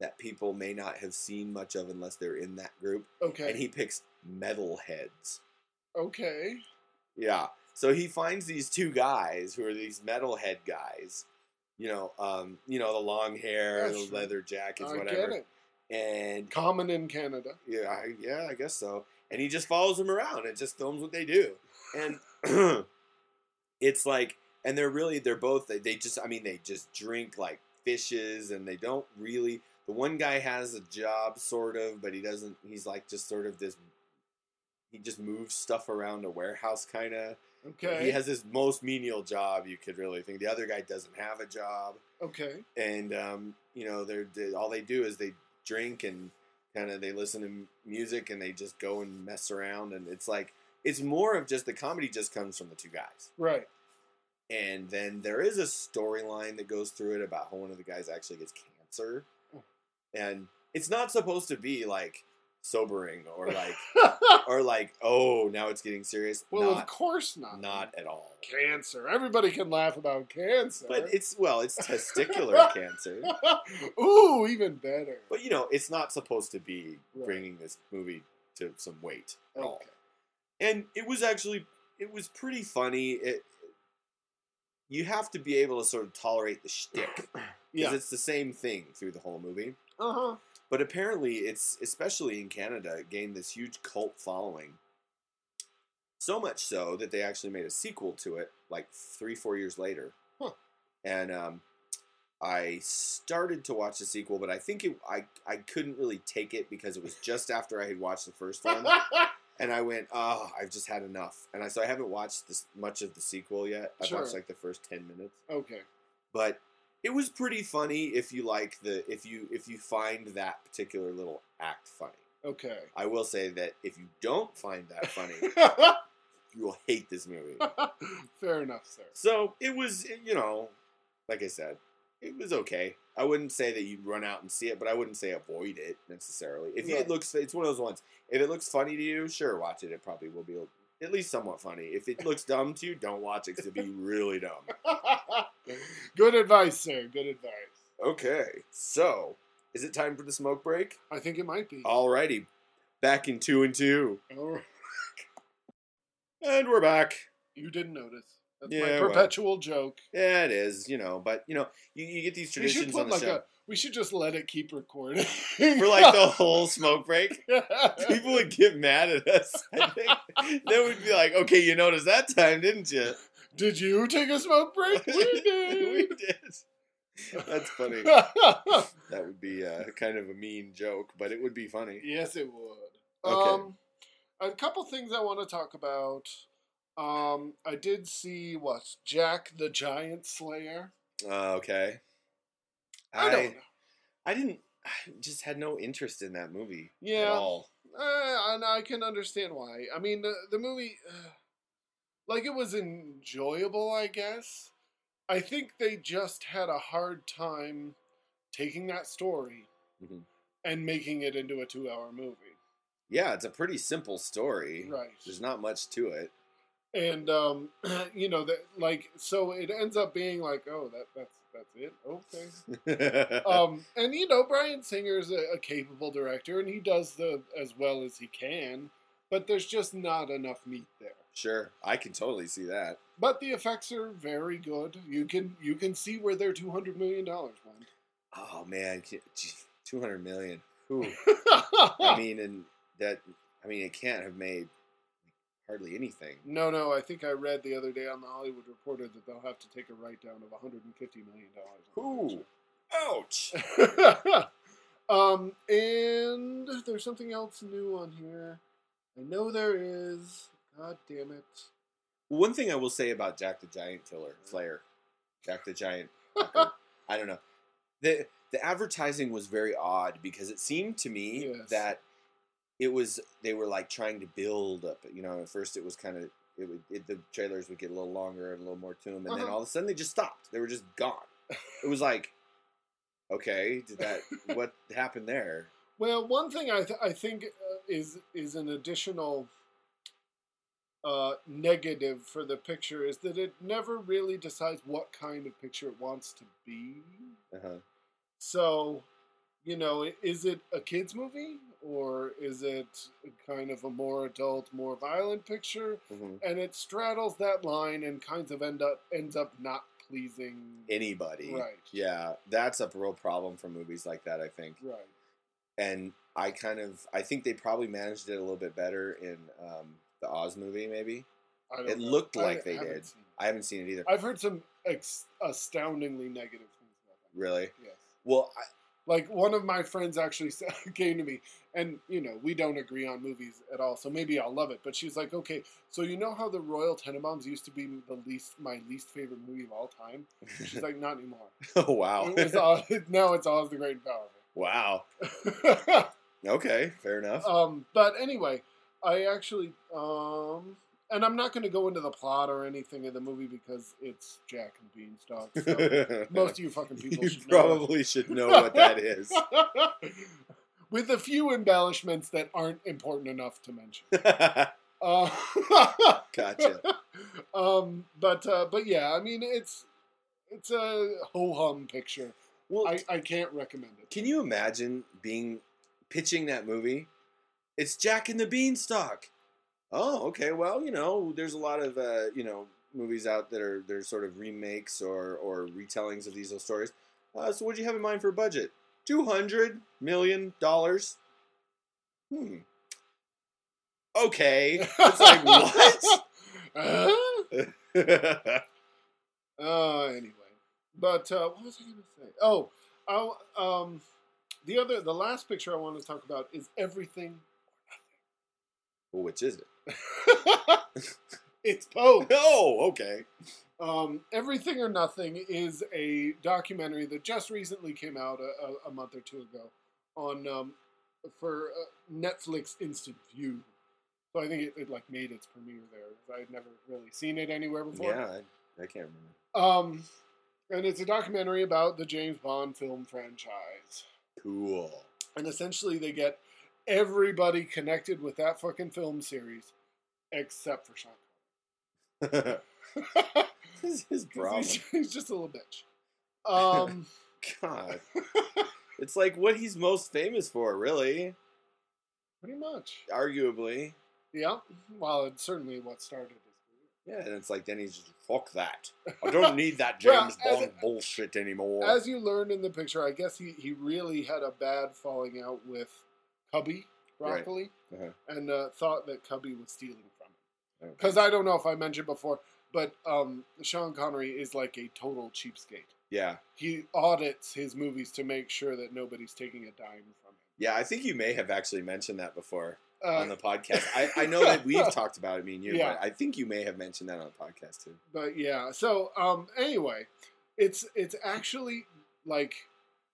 that people may not have seen much of unless they're in that group, okay. and he picks metalheads. okay. Yeah. So he finds these two guys who are these metalhead guys. You know, um, you know the long hair, the leather jackets, I whatever. get it. And Common in Canada. yeah, I, yeah, I guess so. And he just follows them around and just films what they do. And [laughs] [clears throat] it's like, and they're really, they're both, they, they just, I mean, they just drink like fishes and they don't really, the one guy has a job sort of, but he doesn't, he's like just sort of this, he just moves stuff around a warehouse kind of. Okay. He has this most menial job you could really think. The other guy doesn't have a job okay. and um, you know they're, they all they do is they drink and kind of they listen to music and they just go and mess around and it's like it's more of just the comedy just comes from the two guys Right. and then there is a storyline that goes through it about how one of the guys actually gets cancer. And it's not supposed to be like sobering or like [laughs] or like oh now it's getting serious well, of course not. not at all cancer. Everybody can laugh about cancer. but it's well it's testicular [laughs] cancer Ooh, even better. But you know, it's not supposed to be Right. bringing this movie to some weight at all. And it was actually it was pretty funny. It you have to be able to sort of tolerate the shtick because Yeah. it's the same thing through the whole movie. Uh huh. But apparently, it's especially in Canada it gained this huge cult following. So much so that they actually made a sequel to it, like three, four years later. Huh. And um, I started to watch the sequel, but I think it, I I couldn't really take it because it was just after I had watched the first one, [laughs] and I went, oh, I've just had enough. And I so I haven't watched this much of the sequel yet. I've watched like the first ten minutes okay. but it was pretty funny if you like the if you if you find that particular little act funny. Okay. I will say that if you don't find that funny, [laughs] you will hate this movie. [laughs] Fair enough, sir. So it was, you know, like I said, it was okay. I wouldn't say that you'd run out and see it, but I wouldn't say avoid it necessarily. If Yeah. it looks, it's one of those ones. If it looks funny to you, sure, watch it. It probably will be at least somewhat funny. If it looks dumb to you, don't watch it because it'd be really dumb. [laughs] Good advice, sir. Good advice. Okay, so is it time for the smoke break? I think it might be. Alrighty, back in two and two, right. and we're back. You didn't notice. That's Yeah, my well. perpetual joke. Yeah, it is, you know, but you know, you, you get these traditions put on the like show a. We should just let it keep recording for like the whole smoke break. [laughs] People would get mad at us. I think they would be like, "Okay, you noticed that time, didn't you?" Did you take a smoke break? [laughs] We did. we did. That's funny. [laughs] That would be uh, kind of a mean joke, but it would be funny. yes, it would. Okay. Um, a couple things I want to talk about. Um, I did see what Jack the Giant Slayer. Uh, okay. I, don't. I didn't. I just had no interest in that movie at Yeah. all. Uh, and I can understand why. I mean, the the movie, uh, like, it was enjoyable, I guess. I think they just had a hard time taking that story Mhm. and making it into a two-hour movie. Yeah, it's a pretty simple story. Right. There's not much to it. And um, [clears throat] you know that, like, so it ends up being like, oh, that that's that's it. Okay. [laughs] um, and you know, Bryan Singer's a, a capable director, and he does the as well as he can. But there's just not enough meat there. sure, I can totally see that. But the effects are very good. You can you can see where their two hundred million dollars went. Oh man, two hundred million. Ooh. [laughs] I mean, and that. I mean, it can't have made hardly anything. no, no. I think I read the other day on the Hollywood Reporter that they'll have to take a write down of one hundred and fifty million dollars. Ooh. Ouch. [laughs] Um, and there's something else new on here. I know there is. God damn it. One thing I will say about Jack the Giant Killer Slayer, Jack the Giant, [laughs] I don't know. the The advertising was very odd because it seemed to me Yes. that it was they were like trying to build up. You know, at first it was kind of it would it, the trailers would get a little longer and a little more to them, and then Uh-huh. all of a sudden they just stopped. They were just gone. It was like, okay, did that [laughs] what happened there? Well, one thing I, th- I think uh, is is an additional uh, negative for the picture is that it never really decides what kind of picture it wants to be. Uh-huh. So, you know, is it a kids movie or is it kind of a more adult, more violent picture? hmm And it straddles that line and kind of end up ends up not pleasing. Anybody, Right. Yeah, that's a real problem for movies like that. I think. Right. and I kind of I think they probably managed it a little bit better in um, the Oz movie. Maybe I don't It know. looked I like they did. I haven't seen it either. I've heard some ex- astoundingly negative things about that. Really? Yes. Well, I, Like one of my friends actually [laughs] came to me, and you know we don't agree on movies at all, so maybe I'll love it. But she's like, okay, so you know how the Royal Tenenbaums used to be the least my least favorite movie of all time? She's like, not anymore. [laughs] oh wow, It was all, [laughs] now it's Oz the Great and wow. Okay, fair enough. um, but anyway, I actually, um, and I'm not going to go into the plot or anything of the movie because it's Jack and Beanstalk. So [laughs] most of you fucking [laughs] people you should know probably should know what that is. [laughs] With a few embellishments that aren't important enough to mention. Uh, gotcha. um, but uh, but yeah, I mean it's it's a ho hum picture. Well, I, I can't recommend it. can you imagine being pitching that movie? It's Jack and the Beanstalk. Oh, okay. Well, you know, there's a lot of uh, you know movies out that are they're sort of remakes or or retellings of these old stories. Uh, so, what do you have in mind for a budget? Two hundred million dollars. Hmm. Okay. [laughs] It's like what? Uh, [laughs] uh, anyway, but uh, what was I going to say? Oh, I'll, um, the other, the last picture I want to talk about is everything. well, which is it? [laughs] it's both. [laughs] Oh, okay. Um, Everything or Nothing is a documentary that just recently came out a, a, a month or two ago on um, for uh, Netflix Instant View. So I think it, it like made its premiere there. I had never really seen it anywhere before. Yeah, I, I can't remember. Um, and it's a documentary about the James Bond film franchise. Cool. And essentially, they get everybody connected with that fucking film series except for Sean. Connery. [laughs] [laughs] This is problem. He's, he's just a little bitch. [laughs] Um, God. It's like what he's most famous for, really. pretty much. Arguably. Yeah. Well, it's certainly what started his career. Yeah, and it's like then he's just, fuck that. I don't need that James as Bond a- bullshit anymore. As you learned in the picture, I guess he, he really had a bad falling out with Cubby Right. Broccoli Uh-huh. and uh, thought that Cubby was stealing from him. Okay. Because I don't know if I mentioned before, but um, Sean Connery is like a total cheapskate. Yeah. He audits his movies to make sure that nobody's taking a dime from him. Yeah, I think you may have actually mentioned that before Uh, on the podcast. I, I know that we've [laughs] talked about it, me and you, Yeah. but I think you may have mentioned that on the podcast too. but yeah so um anyway it's it's actually like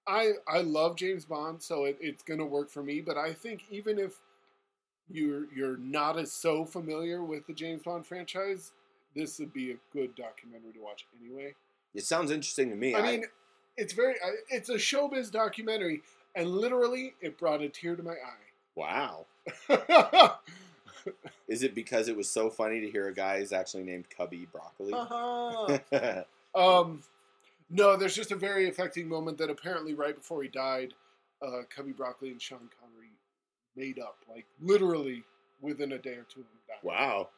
i i love james bond so it, it's gonna work for me but i think even if you're you're not as so familiar with the james bond franchise this would be a good documentary to watch anyway It sounds interesting to me. i mean it's very it's a showbiz documentary and literally it brought a tear to my eye. wow. [laughs] Is it because it was so funny to hear a guy is actually named Cubby Broccoli? Uh-huh. [laughs] Um, no, there's just a very affecting moment that apparently right before he died, uh, Cubby Broccoli and Sean Connery made up, like literally within a day or two of him dying. wow.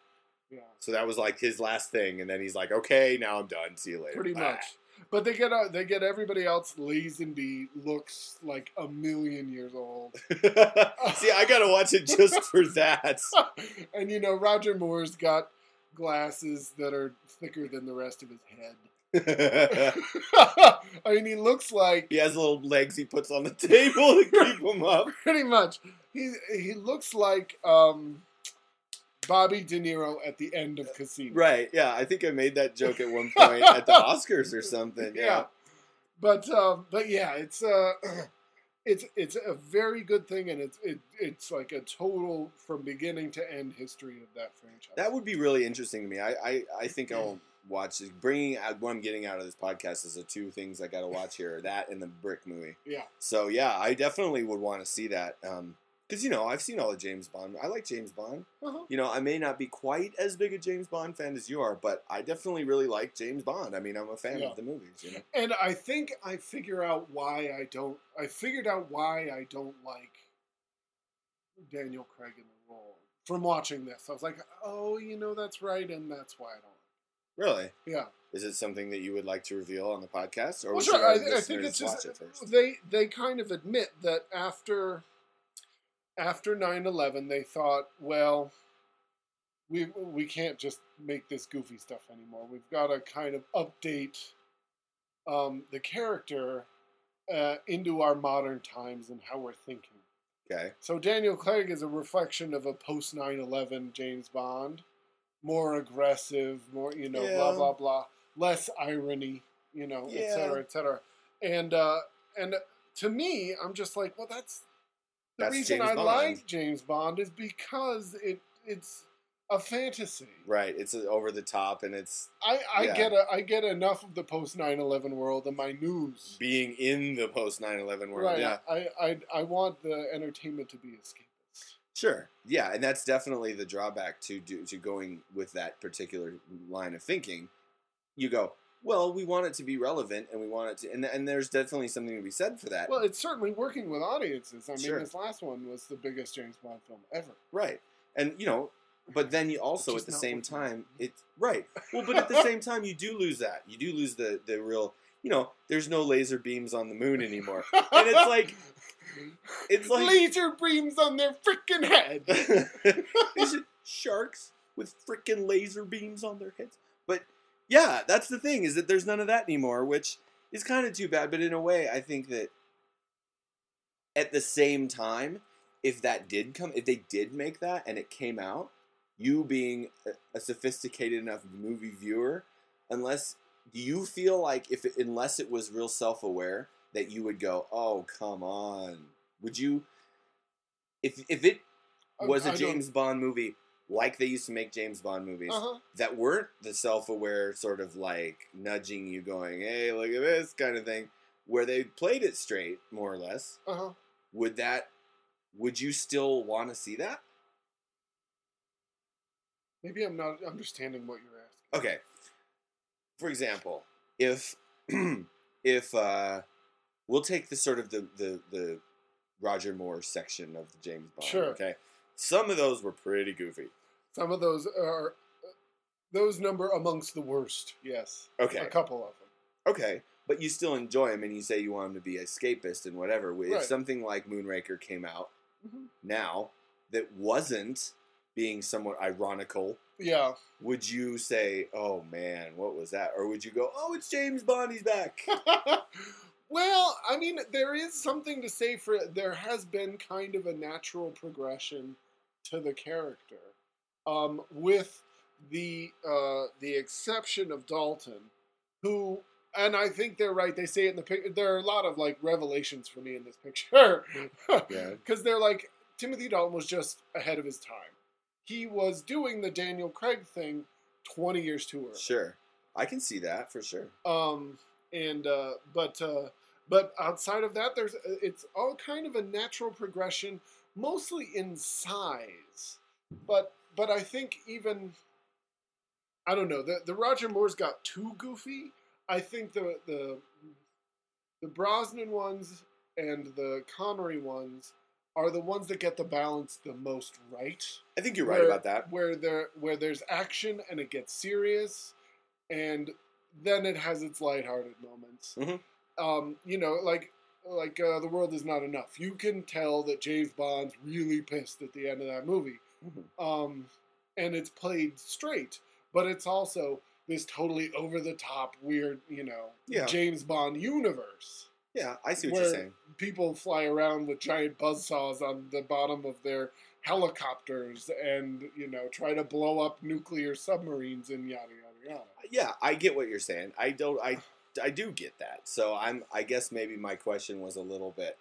Yeah, So that was like his last thing, and then he's like, "Okay, now I'm done. See you later." pretty Bye." much. But they get uh, they get everybody else. Lazenby looks like a million years old, [laughs] See, I gotta watch it just [laughs] for that. and you know Roger Moore's got glasses that are thicker than the rest of his head. [laughs] [laughs] I mean, he looks like he has little legs he puts on the [laughs] table to keep him up. pretty much. He he looks like um, Bobby De Niro at the end of Casino. Right? Yeah, I think I made that joke at one point at the Oscars or something. Yeah. Yeah. But um, but yeah, it's uh, [clears throat] it's it's a very good thing, and it's it, it's like a total from beginning to end history of that franchise. That would be really interesting to me. I, I, I think I'll watch. Bringing out what I'm getting out of this podcast is the two things I got to watch here: that and the Brick movie. yeah, So yeah, I definitely would want to see that. Um, because you know I've seen all the James Bond. I like James Bond. uh-huh. You know I may not be quite as big a James Bond fan as you are, but I definitely really like James Bond. I mean I'm a fan Yeah. of the movies. You know. and I think I figure out why I don't. I figured out why I don't like Daniel Craig in the role from watching this. I was like, oh, you know, that's right, and that's why I don't. Really, Yeah. is it something that you would like to reveal on the podcast, or Well, sure. I, I think it's just it they they kind of admit that after after 9-11, they thought, well, we we can't just make this goofy stuff anymore. We've got to kind of update um, the character uh, into our modern times and how we're thinking. Okay. So Daniel Craig is a reflection of a post 9/11 James Bond, more aggressive, more you know, blah Yeah. blah blah, less irony, you know, et Yeah. cetera, et cetera. And uh, and to me, I'm just like, well, that's the That's reason James I Bond. like James Bond is because it it's a fantasy. Right. It's uh, over the top, and it's I, I Yeah. get a, I get enough of the post 9/11 world in my news. being in the post 9/11 world. right. Yeah. I, I I want the entertainment to be escapist. Sure. Yeah, and that's definitely the drawback to do to going with that particular line of thinking. You go, well, we want it to be relevant, and we want it to, and, and there's definitely something to be said for that. Well, it's certainly working with audiences. I mean, Sure. this last one was the biggest James Bond film ever. right. And you know, but then you also at the same time, it's right. Well, but at the same time, you do lose that. You do lose the the real. You know, there's no laser beams on the moon anymore, and it's like, [laughs] it's like laser beams on their freaking head. [laughs] Is it [laughs] sharks with freaking laser beams on their heads? But yeah, that's the thing is that there's none of that anymore, which is kind of too bad. But in a way, I think that at the same time, if that did come, if they did make that and it came out, you being a, a sophisticated enough movie viewer, unless do you feel like if it, unless it was real self-aware that you would go, oh come on, would you? If if it was I a don't- James Bond movie like they used to make James Bond movies Uh-huh. that weren't the self-aware sort of like nudging you going, "Hey, look at this" kind of thing, where they played it straight more or less. Uh-huh. Would that would you still want to see that? Maybe I'm not understanding what you're asking. Okay. For example, if [clears throat] if uh we'll take the sort of the the the Roger Moore section of the James Bond, Sure. okay? Some of those were pretty goofy. Some of those are those number amongst the worst. Yes, Okay. a couple of them. Okay, but you still enjoy them, and you say you want them to be escapist and whatever. If Right. something like Moonraker came out Mhm. now that wasn't being somewhat ironical, Yeah. would you say, "Oh man, what was that?" Or would you go, "Oh, it's James Bond, he's back"? [laughs] well, I mean, there is something to say for there has been kind of a natural progression to the character, um, with the uh, the exception of Dalton, who, and I think they're right. They say it in the picture. There are a lot of like revelations for me in this picture, Yeah. [laughs] because they're like Timothy Dalton was just ahead of his time. He was doing the Daniel Craig thing twenty years too early. Sure, I can see that for sure. Um, and uh, but uh, but outside of that, there's it's all kind of a natural progression, mostly in size. But but I think even I don't know the the Roger Moore's got too goofy. I think the the the Brosnan ones and the Connery ones are the ones that get the balance the most right I think you're right where- about that. Where there where there's action and it gets serious, and then it has its lighthearted moments. Mhm. Um, you know, like like uh, the world is not enough. You can tell that James Bond's really pissed at the end of that movie, Mhm. um, and it's played straight. But it's also this totally over the top, weird, you know, Yeah. James Bond universe. Yeah, I see what you're saying. people fly around with giant buzzsaws on the bottom of their helicopters and, you know, try to blow up nuclear submarines and yada yada yada. Yeah, I get what you're saying. I don't. I [sighs] [laughs] I do get that. So I'm. I guess maybe my question was a little bit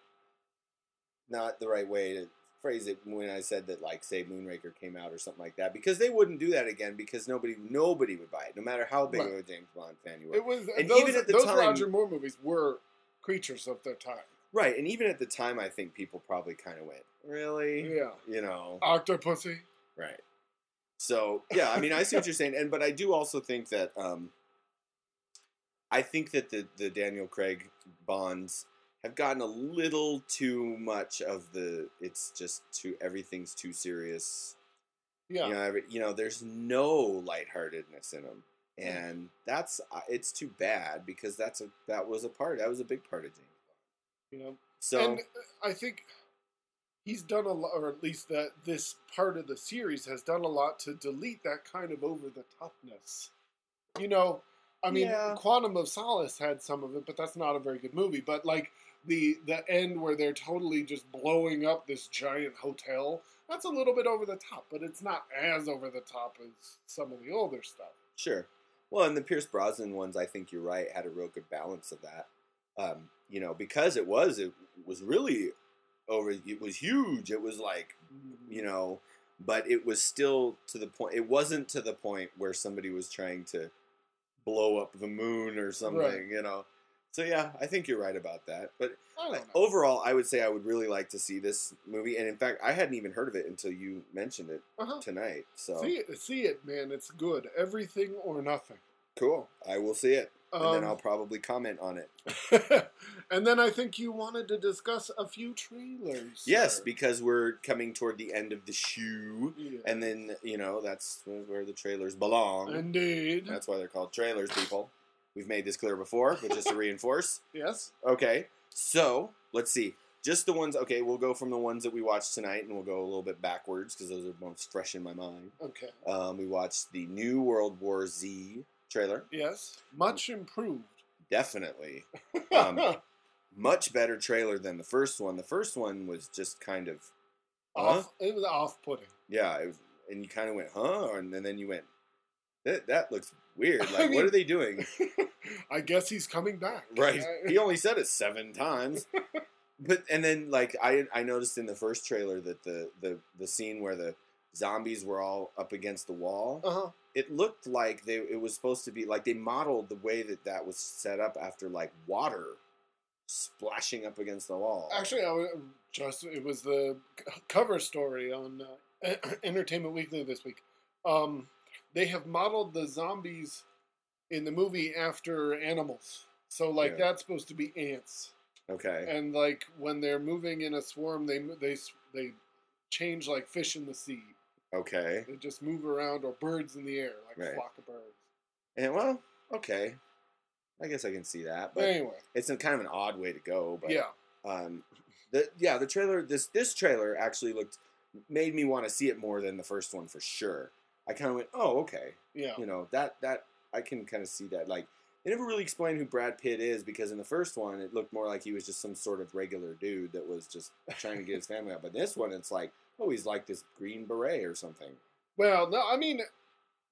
not the right way to phrase it when I said that, like, say Moonraker came out or something like that, because they wouldn't do that again because nobody nobody would buy it, no matter how big Right. of a James Bond fan you were. It was And those, even at the those time- Roger Moore movies were creatures of their time. right, and even at the time, I think people probably kind of went, "Really?" Yeah. You know. Octopussy. Right. So yeah, I mean, I see what you're saying, and but I do also think that um, I think that the the Daniel Craig Bonds have gotten a little too much of the. It's just too everything's too serious. Yeah. You know, every, you know, there's no lightheartedness in them, and that's uh, it's too bad because that's a that was a part that was a big part of James Bond. You know. So and I think he's done a lot, or at least that this part of the series has done a lot to delete that kind of over the topness. You know, I mean, Yeah. Quantum of Solace had some of it, but that's not a very good movie. But like the the end where they're totally just blowing up this giant hotel, that's a little bit over the top, but it's not as over the top as some of the older stuff. Sure. Well, and the Pierce Brosnan ones, I think you're right, had a real good balance of that. Um, you know, because it was it was really over. It was huge. It was like you know, but it was still to the point. It wasn't to the point where somebody was trying to blow up the moon or something. Right. You know. So yeah, I think you're right about that. But I overall, I would say I would really like to see this movie. And in fact, I hadn't even heard of it until you mentioned it Uh-huh. tonight. So See it, see it, man. It's good. Everything or nothing. cool. I will see it, and then Um, I'll probably comment on it. [laughs] and then I think you wanted to discuss a few trailers. Yes, sir. because we're coming toward the end of the shoe, Yeah. and then you know that's where the trailers belong. Indeed. That's why they're called trailers, people. We've made this clear before, but just to [laughs] reinforce. yes. Okay, so let's see. Just the ones. Okay, we'll go from the ones that we watched tonight, and we'll go a little bit backwards because those are most fresh in my mind. Okay. Um, we watched the new World War Z trailer. Yes. Much improved. Definitely, [laughs] Um, much better trailer than the first one. The first one was just kind of off. It was off-putting. Yeah, it and you kind of went, huh? And then you went, that, that looks weird. [laughs] I Like, what are they doing? [laughs] I guess he's coming back. Right. He only said it seven times. But and then like I I noticed in the first trailer that the the the scene where the zombies were all up against the wall, uh-huh. It looked like they it was supposed to be like they modeled the way that that was set up after like water splashing up against the wall. Actually, I was just it was the cover story on uh, [clears throat] Entertainment Weekly this week. Um, they have modeled the zombies in the movie after animals. So like Yeah. that's supposed to be ants. okay. and like when they're moving in a swarm, they they they change like fish in the sea. Okay. They just move around, or birds in the air, like Right. a flock of birds. And well, okay. I guess I can see that, But anyway, it's a kind of an odd way to go. But yeah, um, the yeah, the trailer this this trailer actually looked made me want to see it more than the first one for sure. I kind of went, oh, okay, yeah, you know that that I can kind of see that. Like they never really explained who Brad Pitt is because in the first one it looked more like he was just some sort of regular dude that was just trying to get his family out. But this one, it's like, oh, he's like this green beret or something. Well, no, I mean,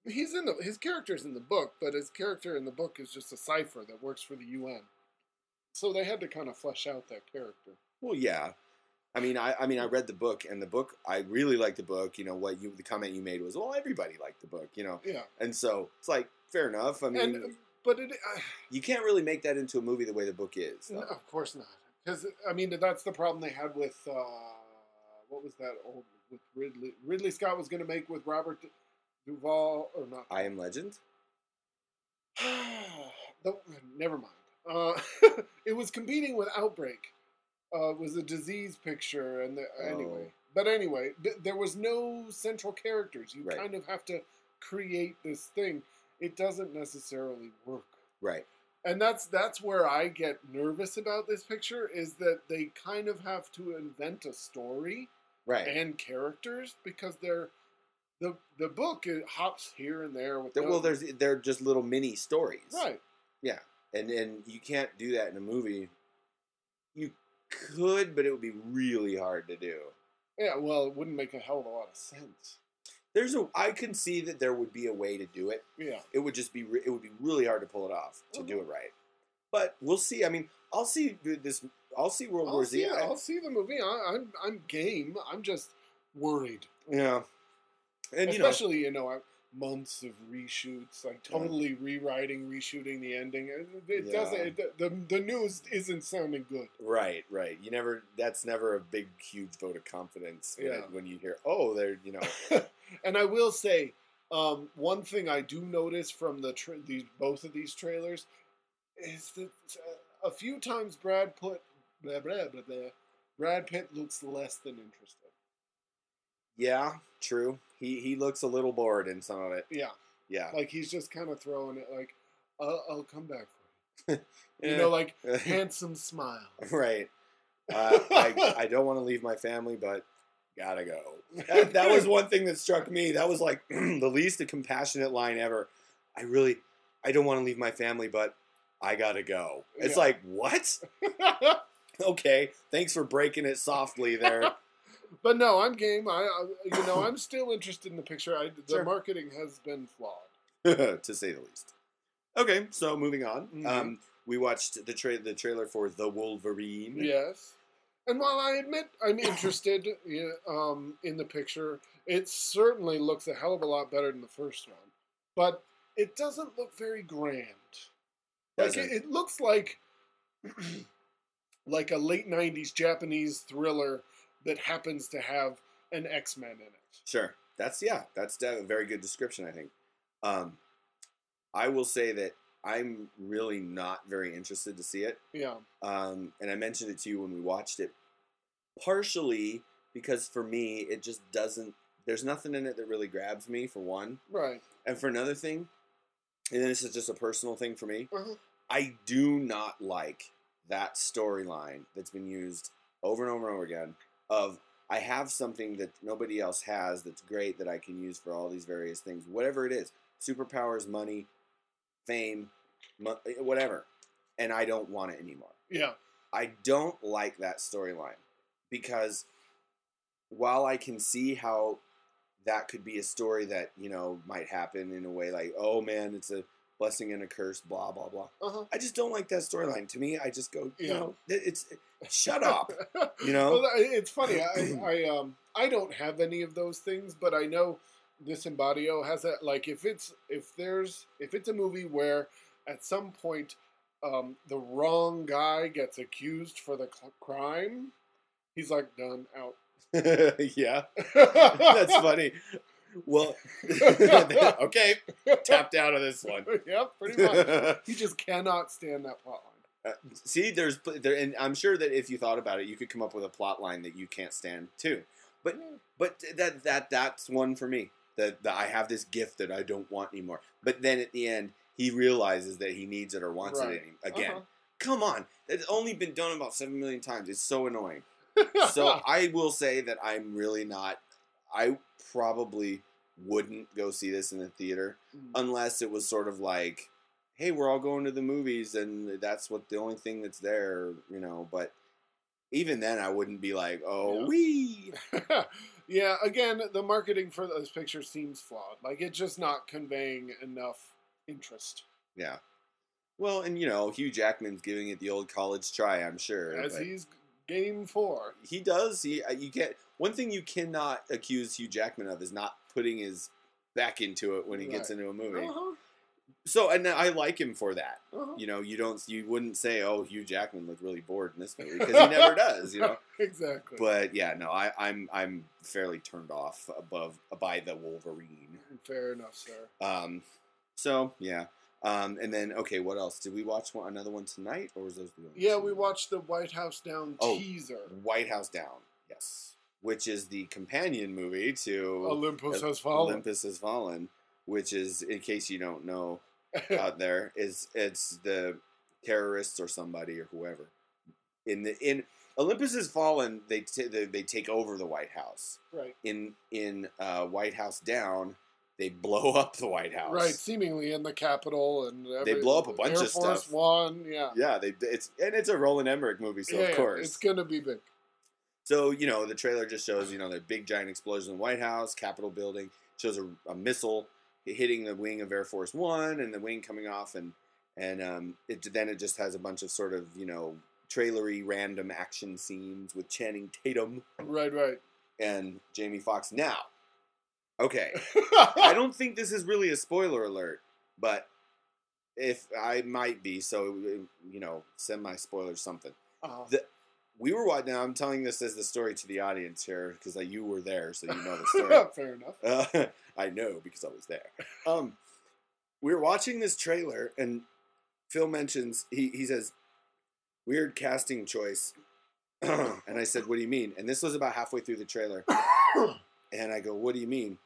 he's in the his character's in the book, but his character in the book is just a cipher that works for the UN. So they had to kind of flesh out that character. Well, yeah. I mean, I, I mean, I read the book, and the book, I really liked the book. You know, what you, the comment you made was, well, everybody liked the book, you know, Yeah, and so it's like fair enough. I mean, and but it, uh, you can't really make that into a movie the way the book is. no, of course not, because I mean that's the problem they had with uh, what was that old with Ridley Ridley Scott was going to make with Robert Duvall or not? I Am Legend. [sighs] the, never mind. Uh, [laughs] it was competing with Outbreak. Uh, it was a disease picture, and the, anyway. Oh. But anyway, th- there was no central characters. You Right. kind of have to create this thing. It doesn't necessarily work, Right. and that's that's where I get nervous about this picture. Is that they kind of have to invent a story Right. and characters because they're the the book it hops here and there with well, the- there's they're just little mini stories, right. Yeah. And and you can't do that in a movie. You could, but it would be really hard to do. Yeah, well, it wouldn't make a hell of a lot of sense. There's a I can see that there would be a way to do it. Yeah, It would just be it would be really hard to pull it off to mm-hmm. do it right. But we'll see. I mean, I'll see this. I'll see World I'll War see, Z. I- I'll see the movie. I, I'm I'm game. I'm just worried, yeah, and you know, especially you know, I- months of reshoots, like totally rewriting, reshooting the ending. It, it Yeah. doesn't. It, the the news isn't sounding good. right, right. You never. That's never a big, huge vote of confidence. When, Yeah. when you hear, oh, they're you know, [laughs] and I will say, um, one thing I do notice from the tra- these both of these trailers is that uh, a few times Brad Pitt, blah, blah, blah, blah, Brad Pitt looks less than interested. yeah, true. He he looks a little bored in some of it. Yeah, Yeah, like he's just kind of throwing it like, I'll, I'll come back for you. [laughs] You know, like [laughs] handsome smile. right. Uh, I I don't want to leave my family, but gotta go. That, that was one thing that struck me. That was like [clears throat] the least compassionate line ever. I really, I don't want to leave my family, but I gotta go. It's Yeah. like what? [laughs] Okay, thanks for breaking it softly there. [laughs] but no, I'm game. I, I you know, I'm still interested in the picture. I, the Sure. marketing has been flawed. [laughs] to say the least. Okay, so moving on. Mhm. Um, we watched the tra- the trailer for The Wolverine. Yes. And while I admit I'm interested [coughs] um, in the picture, it certainly looks a hell of a lot better than the first one. But it doesn't look very grand. Like it, it looks like [clears throat] like a late '90s Japanese thriller that happens to have an X-Men in it. Sure. That's yeah. That's a very good description. I think. Um, I will say that I'm really not very interested to see it. Yeah. Um, and I mentioned it to you when we watched it, partially because for me it just doesn't. There's nothing in it that really grabs me. For one, Right. and for another thing, and this is just a personal thing for me. Uh-huh. I do not like that storyline that's been used over and over and over again of I have something that nobody else has that's great that I can use for all these various things, whatever it is, superpowers, money, fame, mo- eh, whatever, and I don't want it anymore. Yeah. I don't like that storyline because while I can see how that could be a story that you know might happen in a way like, oh man, it's a blessing and a curse, blah blah blah. Uh-huh. I just don't like that storyline. To me, I just go, you Yeah. know, it- it's [laughs] shut up. You know, Well, it's funny. I, [clears throat] I um I don't have any of those things, but I know this Embadio has that. Like if it's if there's if it's a movie where at some point um, the wrong guy gets accused for the cl- crime, he's like done out. [laughs] yeah, [laughs] that's funny. Well, [laughs] [laughs] okay, tapped out of this one. [laughs] yep, pretty much. He just cannot stand that plot line. Uh, see, there's there, and I'm sure that if you thought about it, you could come up with a plot line that you can't stand too. But but that that that's one for me. That, that I have this gift that I don't want anymore. But then at the end, he realizes that he needs it or wants Right. it again. Uh-huh. Come on, it's only been done about seven million times. It's so annoying. so I will say that I'm really not. I probably wouldn't go see this in the theater Mm. unless it was sort of like, hey, we're all going to the movies and that's what the only thing that's there, you know. But even then, I wouldn't be like, oh, Yeah. wee. [laughs] yeah, again, the marketing for this picture seems flawed. Like it's just not conveying enough interest. Yeah. Well, and you know, Hugh Jackman's giving it the old college try, I'm sure. As he's game for. he does. He uh, you get one thing you cannot accuse Hugh Jackman of is not putting his back into it when he gets into a movie. Uh-huh, So, and I like him for that. uh-huh. You know, you don't, you wouldn't say, "Oh, Hugh Jackman looked really bored in this movie," because he never [laughs] does. You know. [laughs] exactly. But yeah, no, I, I'm I'm fairly turned off above by the Wolverine. Fair enough, sir. Um, so yeah, um, and then okay, what else? Did we watch one, another one tonight, or was those the Yeah, we watched the White House Down Oh. teaser. White House Down? Yes, which is the companion movie to Olympus has fallen. Olympus Has Fallen, which is, in case you don't know [laughs] out there, is it's the terrorists or somebody or whoever in the in Olympus has fallen. They, t- they they take over the White House. Right. In in uh, White House Down, they blow up the White House. Right. Seemingly in the Capitol and They blow up a bunch Air of Force stuff. One. Yeah. Yeah, they it's and it's a Roland Emmerich movie, so yeah, of yeah, course. it's gonna be big. So you know the trailer just shows you know the big giant explosion in the White House, Capitol building. Shows a, a missile hitting the wing of Air Force One, and the wing coming off, and and um, it then it just has a bunch of sort of you know trailery random action scenes with Channing Tatum Right. Right. and Jamie Foxx. Now, okay, [laughs] I don't think this is really a spoiler alert, but if I might be, so you know, semi spoiler something Uh-huh. the- we were watching. Now I'm telling this as the story to the audience here because you were there, so you know the [laughs] story. Fair enough. uh, [laughs] I know because I was there. Um, we were watching this trailer, and Phil mentions he he says weird casting choice, [clears throat] and I said, "What do you mean?" And this was about halfway through the trailer, [coughs] and I go, "What do you mean?"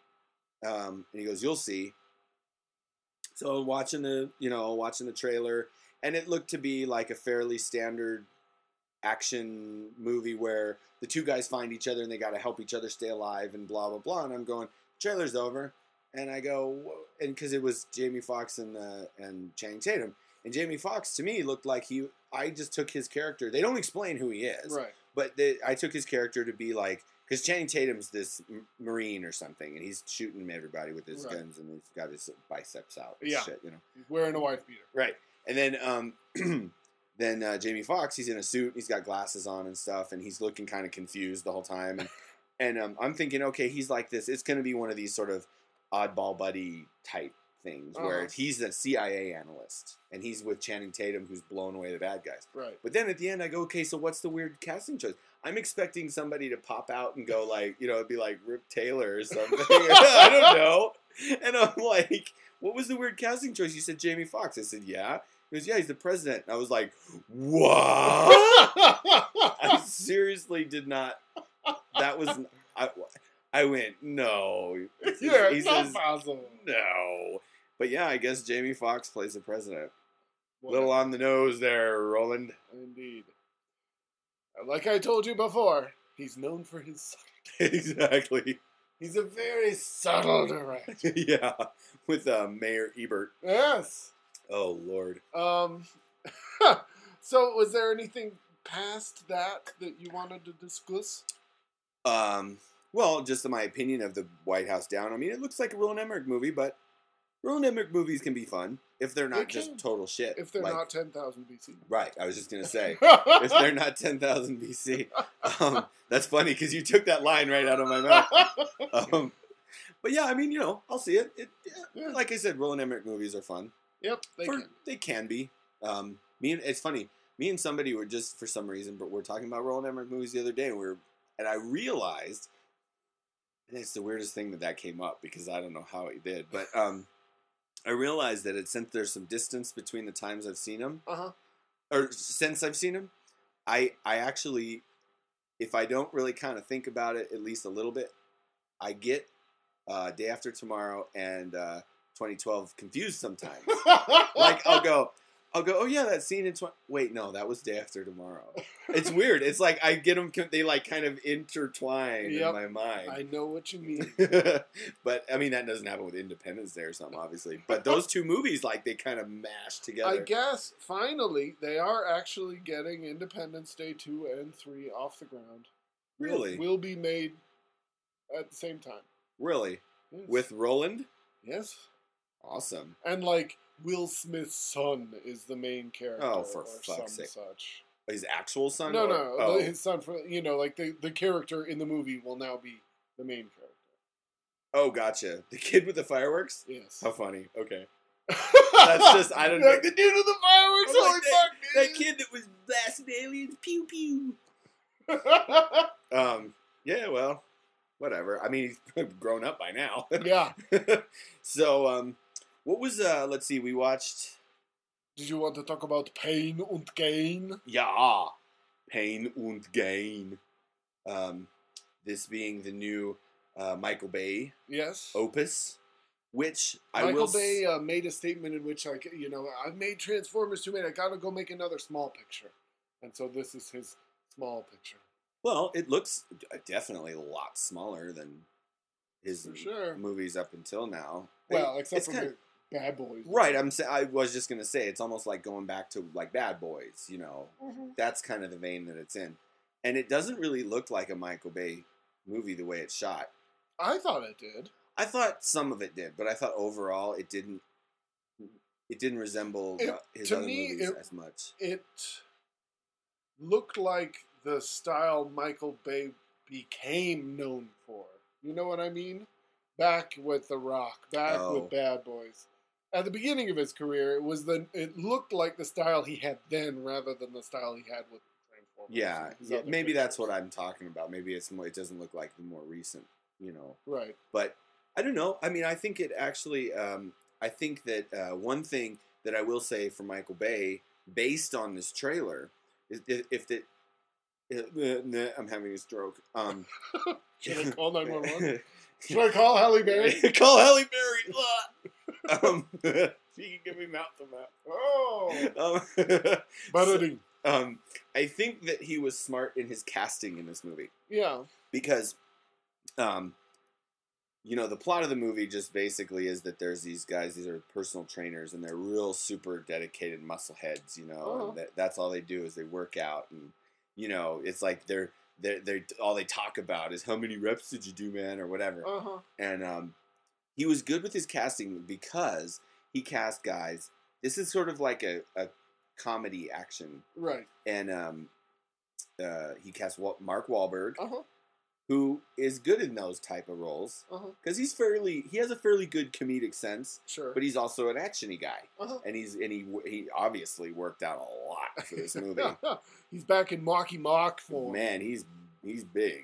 Um, and he goes, "You'll see." So watching the you know watching the trailer, and it looked to be like a fairly standard action movie where the two guys find each other and they got to help each other stay alive and blah blah blah. And I'm going, trailer's over, and I go, and because it was Jamie Foxx and uh, and Channing Tatum, and Jamie Foxx to me looked like he. I just took his character. They don't explain who he is, Right. but they, I took his character to be like because Channing Tatum's this marine or something, and he's shooting everybody with his Right. guns, and he's got his biceps out. Yeah. shit, you know. He's wearing a wife beater. Right. And then um [clears throat] then uh, Jamie Foxx, he's in a suit, he's got glasses on and stuff, and he's looking kind of confused the whole time. And [laughs] and um, I'm thinking, okay, he's like this. It's going to be one of these sort of oddball buddy type things where Uh-huh. he's the CIA analyst and he's with Channing Tatum, who's blown away the bad guys. Right. But then at the end, I go, okay, so what's the weird casting choice? I'm expecting somebody to pop out and go [laughs] like, you know, it'd be like Rip Taylor or something. [laughs] I don't know. And I'm like, what was the weird casting choice? You said Jamie Foxx. I said, yeah. He goes, yeah, he's the president. And I was like, what? I [laughs] seriously did not. That was. I, I went, no. yeah, he not says, possible. no. But yeah, I guess Jamie Foxx plays the president. Well, Little on the nose there, Roland. Indeed. Like I told you before, he's known for his. [laughs] [laughs] exactly. He's a very subtle director. yeah, with uh, Mayor Ebert. yes. Oh Lord. Um. [laughs] so, was there anything past that that you wanted to discuss? Um. Well, just my opinion of the White House Down. I mean, it looks like a Roland Emmerich movie, but Roland Emmerich movies can be fun if they're not They just total shit. If they're Like- not ten thousand BC. right. I was just gonna say [laughs] if they're not ten thousand BC. Um, that's funny because you took that line right out of my mouth. [laughs] Um, but yeah, I mean, you know, I'll see it. it yeah, Yeah. Like I said, Roland Emmerich movies are fun. Yep, they For- can. They can be. Um, me and it's funny. Me and somebody were just for some reason, but we're talking about Roland Emmerich movies the other day, and we are and I realized, and it's the weirdest thing that that came up because I don't know how it did, but [laughs] um, I realized that it since there's some distance between the times I've seen him, Uh huh. or since I've seen him, I I actually, if I don't really kind of think about it at least a little bit, I get uh, Day After Tomorrow and uh, 2012 confused sometimes [laughs] like I'll go, I'll go. Oh yeah, that scene in. Tw- Wait, no, that was day after tomorrow. It's weird. It's like I get them. They like kind of intertwine Yep. in my mind. I know what you mean. [laughs] but I mean that doesn't happen with Independence Day or something, obviously. But [laughs] those two movies, like they kind of mash together. I guess finally they are actually getting Independence Day two and three off the ground. Will- Really? will be made at the same time. really, Yes. with Roland. yes, Awesome. and like Will Smith's son is the main character. Oh, for fuck's sake. such. His actual son. No, or- no, Oh. his son. For you know, like the the character in the movie will now be the main character. oh, gotcha. The kid with the fireworks. Yes. How funny. Okay. That's [laughs] just- I don't know. like the dude with the fireworks. Holy like fuck, That dude. kid that was blasting aliens. Pew pew. [laughs] Um. Yeah. Well. Whatever. I mean, he's [laughs] grown up by now. yeah. so, um, what was uh? Let's see. We watched. Did you want to talk about pain and gain? Yeah, Pain und Gain. Um, this being the new uh, Michael Bay Yes. opus, which I Michael will. s- Bay uh, made a statement in which, like, you know, I've made Transformers too many. I gotta go make another small picture, and so this is his Small picture. Well, it looks definitely a lot smaller than his sure. movies up until now. Well, It- except for kinda- the Bad Boys. right. I'm. sa- I was just gonna say it's almost like going back to like Bad Boys. You know, Mhm. that's kind of the vein that it's in, and it doesn't really look like a Michael Bay movie the way it's shot. I thought it did. I thought some of it did, but I thought overall it didn't. It didn't resemble It- his to other me, movies it- as much. It looked like the style Michael Bay became known for. You know what I mean? Back with The Rock, back Oh. with Bad Boys. At the beginning of his career, it was the it looked like the style he had then rather than the style he had with Transformers. Yeah, yeah maybe that's what I'm talking about. Maybe it's more. It doesn't look like the more recent, you know. Right. But I don't know. I mean, I think it actually. Um, I think that uh, one thing that I will say for Michael Bay, based on this trailer, is if, if that. I'm having a stroke. Um, [laughs] Should I call [laughs] 911? [laughs] Should I call Halle Berry? Call Halle Berry. Um, [laughs] she can give me mouth to Oh, mouth. Um, [laughs] Budding. um, I think that he was smart in his casting in this movie Yeah. because, um, you know, the plot of the movie just basically is that there's these guys, these are personal trainers, and they're real super dedicated muscle heads. You know, Uh-huh. and that, that's all they do is they work out, and you know, it's like they're they're, they're all they talk about is how many reps did you do, man, or whatever Uh huh. and um, he was good with his casting because he cast guys. This is sort of like a, a comedy action, Right. and um, uh, he cast Mark Wahlberg, Uh huh. who is good in those type of roles because he's fairly he has a fairly good comedic sense, Sure. but he's also an actiony guy, uh-huh. and he's and he he obviously worked out a lot for this movie. [laughs] He's back in Marky Mark form. Man, he's he's big,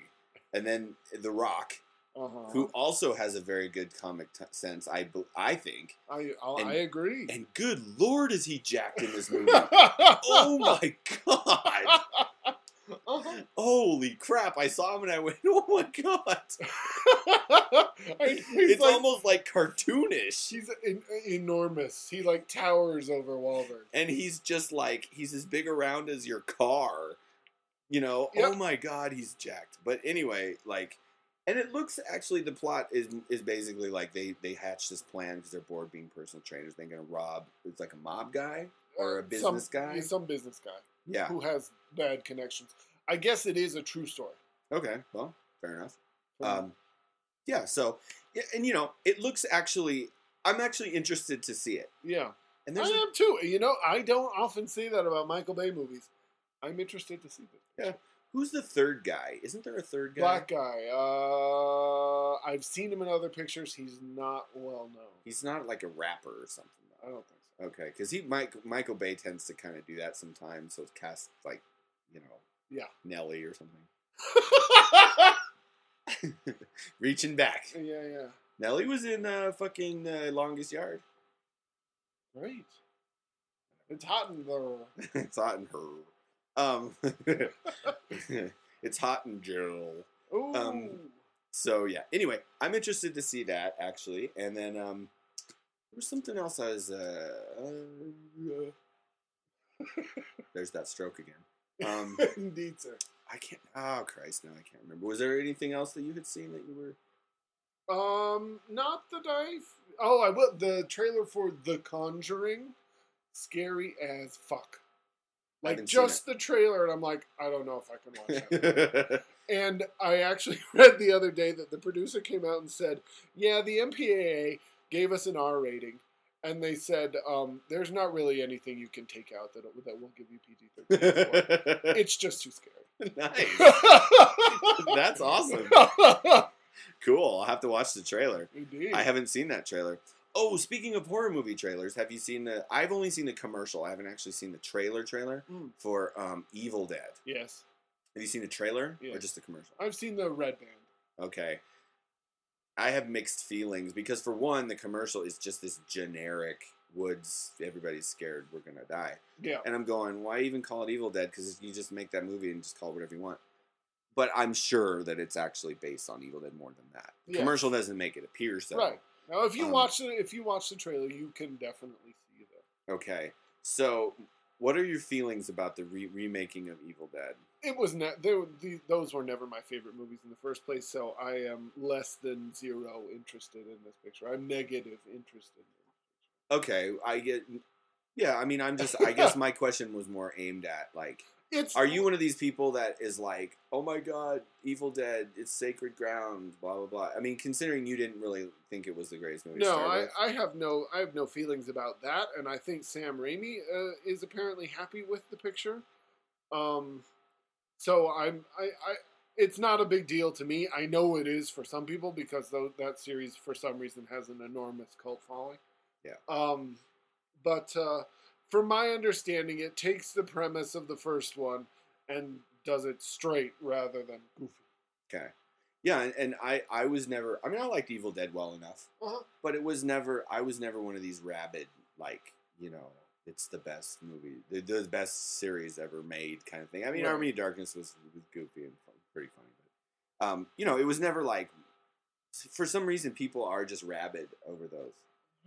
and then The Rock, Uh-huh. who also has a very good comic t- sense. I I think. I I, and- I agree. And good lord, is he jacked in this movie? [laughs] oh my god! Uh-huh. Holy crap! I saw him and I went, [laughs] "Oh my god!" [laughs] It's like, almost like cartoonish, he's en- enormous. He like towers over Wahlberg. and he's just like he's as big around as your car. You know? Yep. Oh my god, he's jacked. But anyway, like, and it looks actually the plot is is basically like they they hatch this plan because they're bored being personal trainers. They're gonna rob. It's like a mob guy or a business some, guy. some business guy Yeah. who has bad connections. I guess it is a true story. Okay. Well, fair enough. Mm-hmm. Um, yeah. So, yeah, and you know, it looks actually. I'm actually interested to see it. yeah, And I am too. You know, I don't often say that about Michael Bay movies. I'm interested to see this. Yeah. Who's the third guy? Isn't there a third guy? Black guy. Uh, I've seen him in other pictures. He's not well known. He's not like a rapper or something. I don't think so. Okay, because he Mike Michael Bay tends to kind of do that sometimes. So it's cast like, you know, Yeah. Nelly or something. [laughs] [laughs] Reaching back. yeah, yeah. Nelly was in uh, fucking uh, Longest Yard. Great. It's hot in the. [laughs] it's hot in her. Um, [laughs] it's hot in Jill. Ooh. Um, So yeah. Anyway, I'm interested to see that actually, and then um, there's something else I was. Uh, uh, there's that stroke again. Um, [laughs] Indeed, sir. I can't. Oh Christ, no, I can't remember. Was there anything else that you had seen that you were? Um, not that I. Oh, I will. The trailer for The Conjuring, scary as fuck. Like just the trailer, and I'm like, I don't know if I can watch it. [laughs] and I actually [laughs] read the other day that the producer came out and said, "Yeah, the MPAA gave us an R rating." And they said, um, "There's not really anything you can take out that that will give you PG-13. [laughs] It's just too scary." nice. That's awesome. Cool. I'll have to watch the trailer. Indeed. I haven't seen that trailer. Oh, speaking of horror movie trailers, have you seen the? I've only seen the commercial. I haven't actually seen the trailer trailer Mm. for um, Evil Dead. Yes, Have you seen the trailer or just the commercial? I've seen the red band. Okay. I have mixed feelings because for one, the commercial is just this generic woods. Everybody's scared we're gonna die, Yeah. and I'm going, why even call it Evil Dead? Because you just make that movie and just call it whatever you want. But I'm sure that it's actually based on Evil Dead more than that. The Yeah. commercial doesn't make it appear so. Right. Now, if you Um, watch the if you watch the trailer, you can definitely see that. Okay. So, what are your feelings about the re- remaking of Evil Dead? it was not. They were, the, those were never my favorite movies in the first place. So I am less than zero interested in this picture. I'm negative interested. Okay, I get. Yeah, I mean, I'm just. [laughs] I guess my question was more aimed at like, It's are you one of these people that is like, oh my god, Evil Dead, it's sacred ground, blah blah blah. I mean, considering you didn't really think it was the greatest movie. No, I. I have no I have no feelings about that, and I think Sam Raimi uh, is apparently happy with the picture. Um, so I'm I, I it's not a big deal to me. I know it is for some people because tho- that series for some reason has an enormous cult following. Yeah. Um, but uh, from my understanding, it takes the premise of the first one and does it straight rather than goofy. Okay. Yeah, and, and I, I was never. I mean, I liked Evil Dead well enough, Uh-huh. but it was never. I was never one of these rabid, like you know, it's the best movie, the, the best series ever made kind of thing. I mean, Right. Army of Darkness was, was goofy and fun, pretty funny, but um, you know, it was never like. For some reason, people are just rabid over those,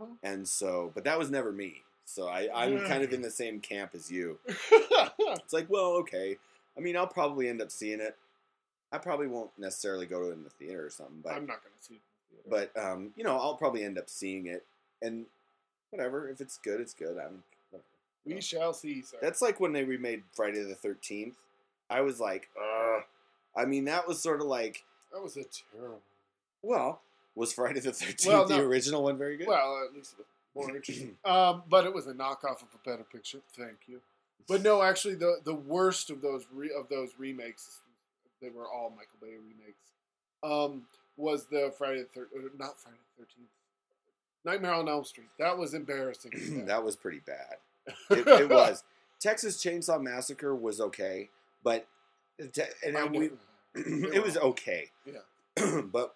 Uh-huh. and so, but that was never me. So I, I'm kind of in the same camp as you. [laughs] It's like, well, okay. I mean, I'll probably end up seeing it. I probably won't necessarily go to it in the theater or something, but I'm not going to see it. in the theater. but um, you know, I'll probably end up seeing it, and whatever. If it's good, it's good. I'm. We shall see, sir. That's like when they remade Friday the Thirteenth. I was like, Ugh. I mean, that was sort of like, that was a terrible. well, was Friday the Thirteenth Well, the original one very good? Well, at least it was more [clears throat] interesting. um, but it was a knockoff of a better picture. Thank you. But no, actually, the the worst of those re- of those remakes, they were all Michael Bay remakes. Um, was the Friday the thir- uh, not Friday the Thirteenth, Nightmare on Elm Street. That was embarrassing. [clears throat] that was pretty bad. [laughs] It, it was. Texas Chainsaw Massacre was okay, but te- and we, [clears throat] it was okay. Yeah. but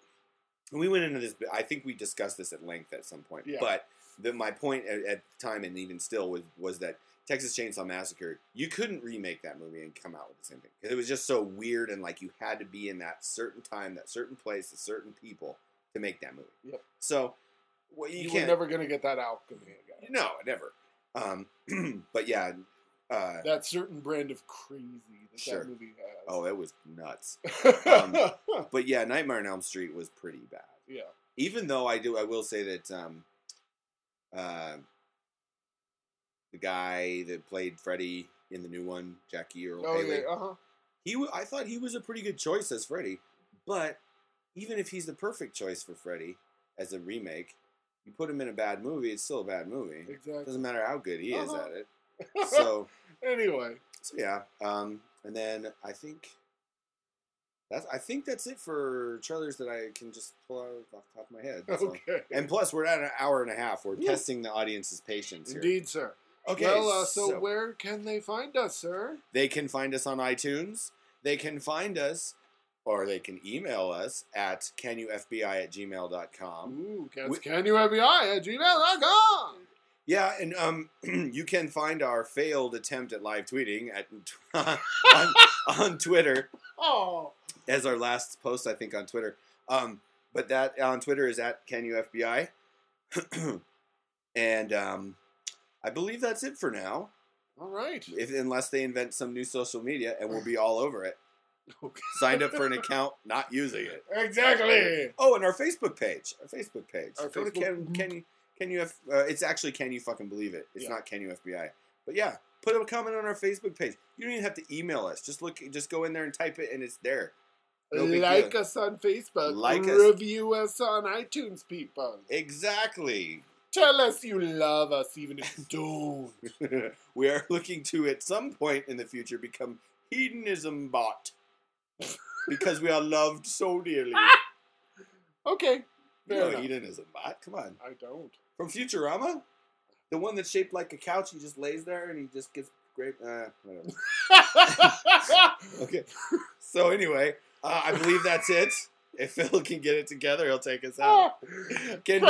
we went into this. I think we discussed this at length at some point. Yeah. But the, my point at, at the time, and even still, was was that Texas Chainsaw Massacre. You couldn't remake that movie and come out with the same thing 'Cause it was just so weird, and like you had to be in that certain time, that certain place, with certain people to make that movie. Yep. So, well, you, you, can't. never going to get that alchemy again. no, never. Um, [clears throat] but yeah. Uh, That certain brand of crazy that Sure. that movie has. oh, it was nuts. um, [laughs] But yeah, Nightmare on Elm Street was pretty bad. yeah. even though I do, I will say that um, uh, the guy that played Freddy in the new one, Jackie Earle Oh Haley, yeah. Uh huh. he wa- I thought he was a pretty good choice as Freddy. But even if he's the perfect choice for Freddy as a remake, you put him in a bad movie, it's still a bad movie. Exactly. Doesn't matter how good he is Uh-huh. at it. [laughs] So, anyway, so yeah. Um, and then I think. That's, I think that's it for trailers that I can just pull out off the top of my head. Okay. and plus, we're at an hour and a half. We're testing the audience's patience here. Indeed, sir. Okay. well, uh, so, so where can they find us, sir? they can find us on iTunes. They can find us, or they can email us at canyoufbi at gmail.com. Ooh, cats, we- can you FBI at gmail.com? Yeah, and um, [clears throat] you can find our failed attempt at live tweeting at [laughs] on, on Twitter Oh, as our last post, I think, on Twitter. Um, but that on Twitter is at canyoufbi. [clears throat] and um, I believe that's it for now. all right. if unless they invent some new social media and we'll be [laughs] all over it. Okay. Signed up for an account, not using it. Exactly. Oh, and our Facebook page. Our Facebook page. Our Go to Facebook can, can you can you F, uh, it's actually can you fucking believe it? It's Yeah. not can you FBI. But yeah, put a comment on our Facebook page. You don't even have to email us. Just look just go in there and type it and it's there. No like us on Facebook. Like us. Review us on iTunes, people. Exactly. Tell us you love us, even if you [laughs] don't. [laughs] we are looking to at some point in the future become hedonism bot. because we are [laughs] loved so dearly. Okay. You Fair know enough. hedonism bot. Come on. I don't. From Futurama? The one that's shaped like a couch, he just lays there and he just gets great. Uh, whatever. [laughs] [laughs] Okay. So, anyway, uh, I believe that's it. If Phil can get it together, he'll take us out. Can you?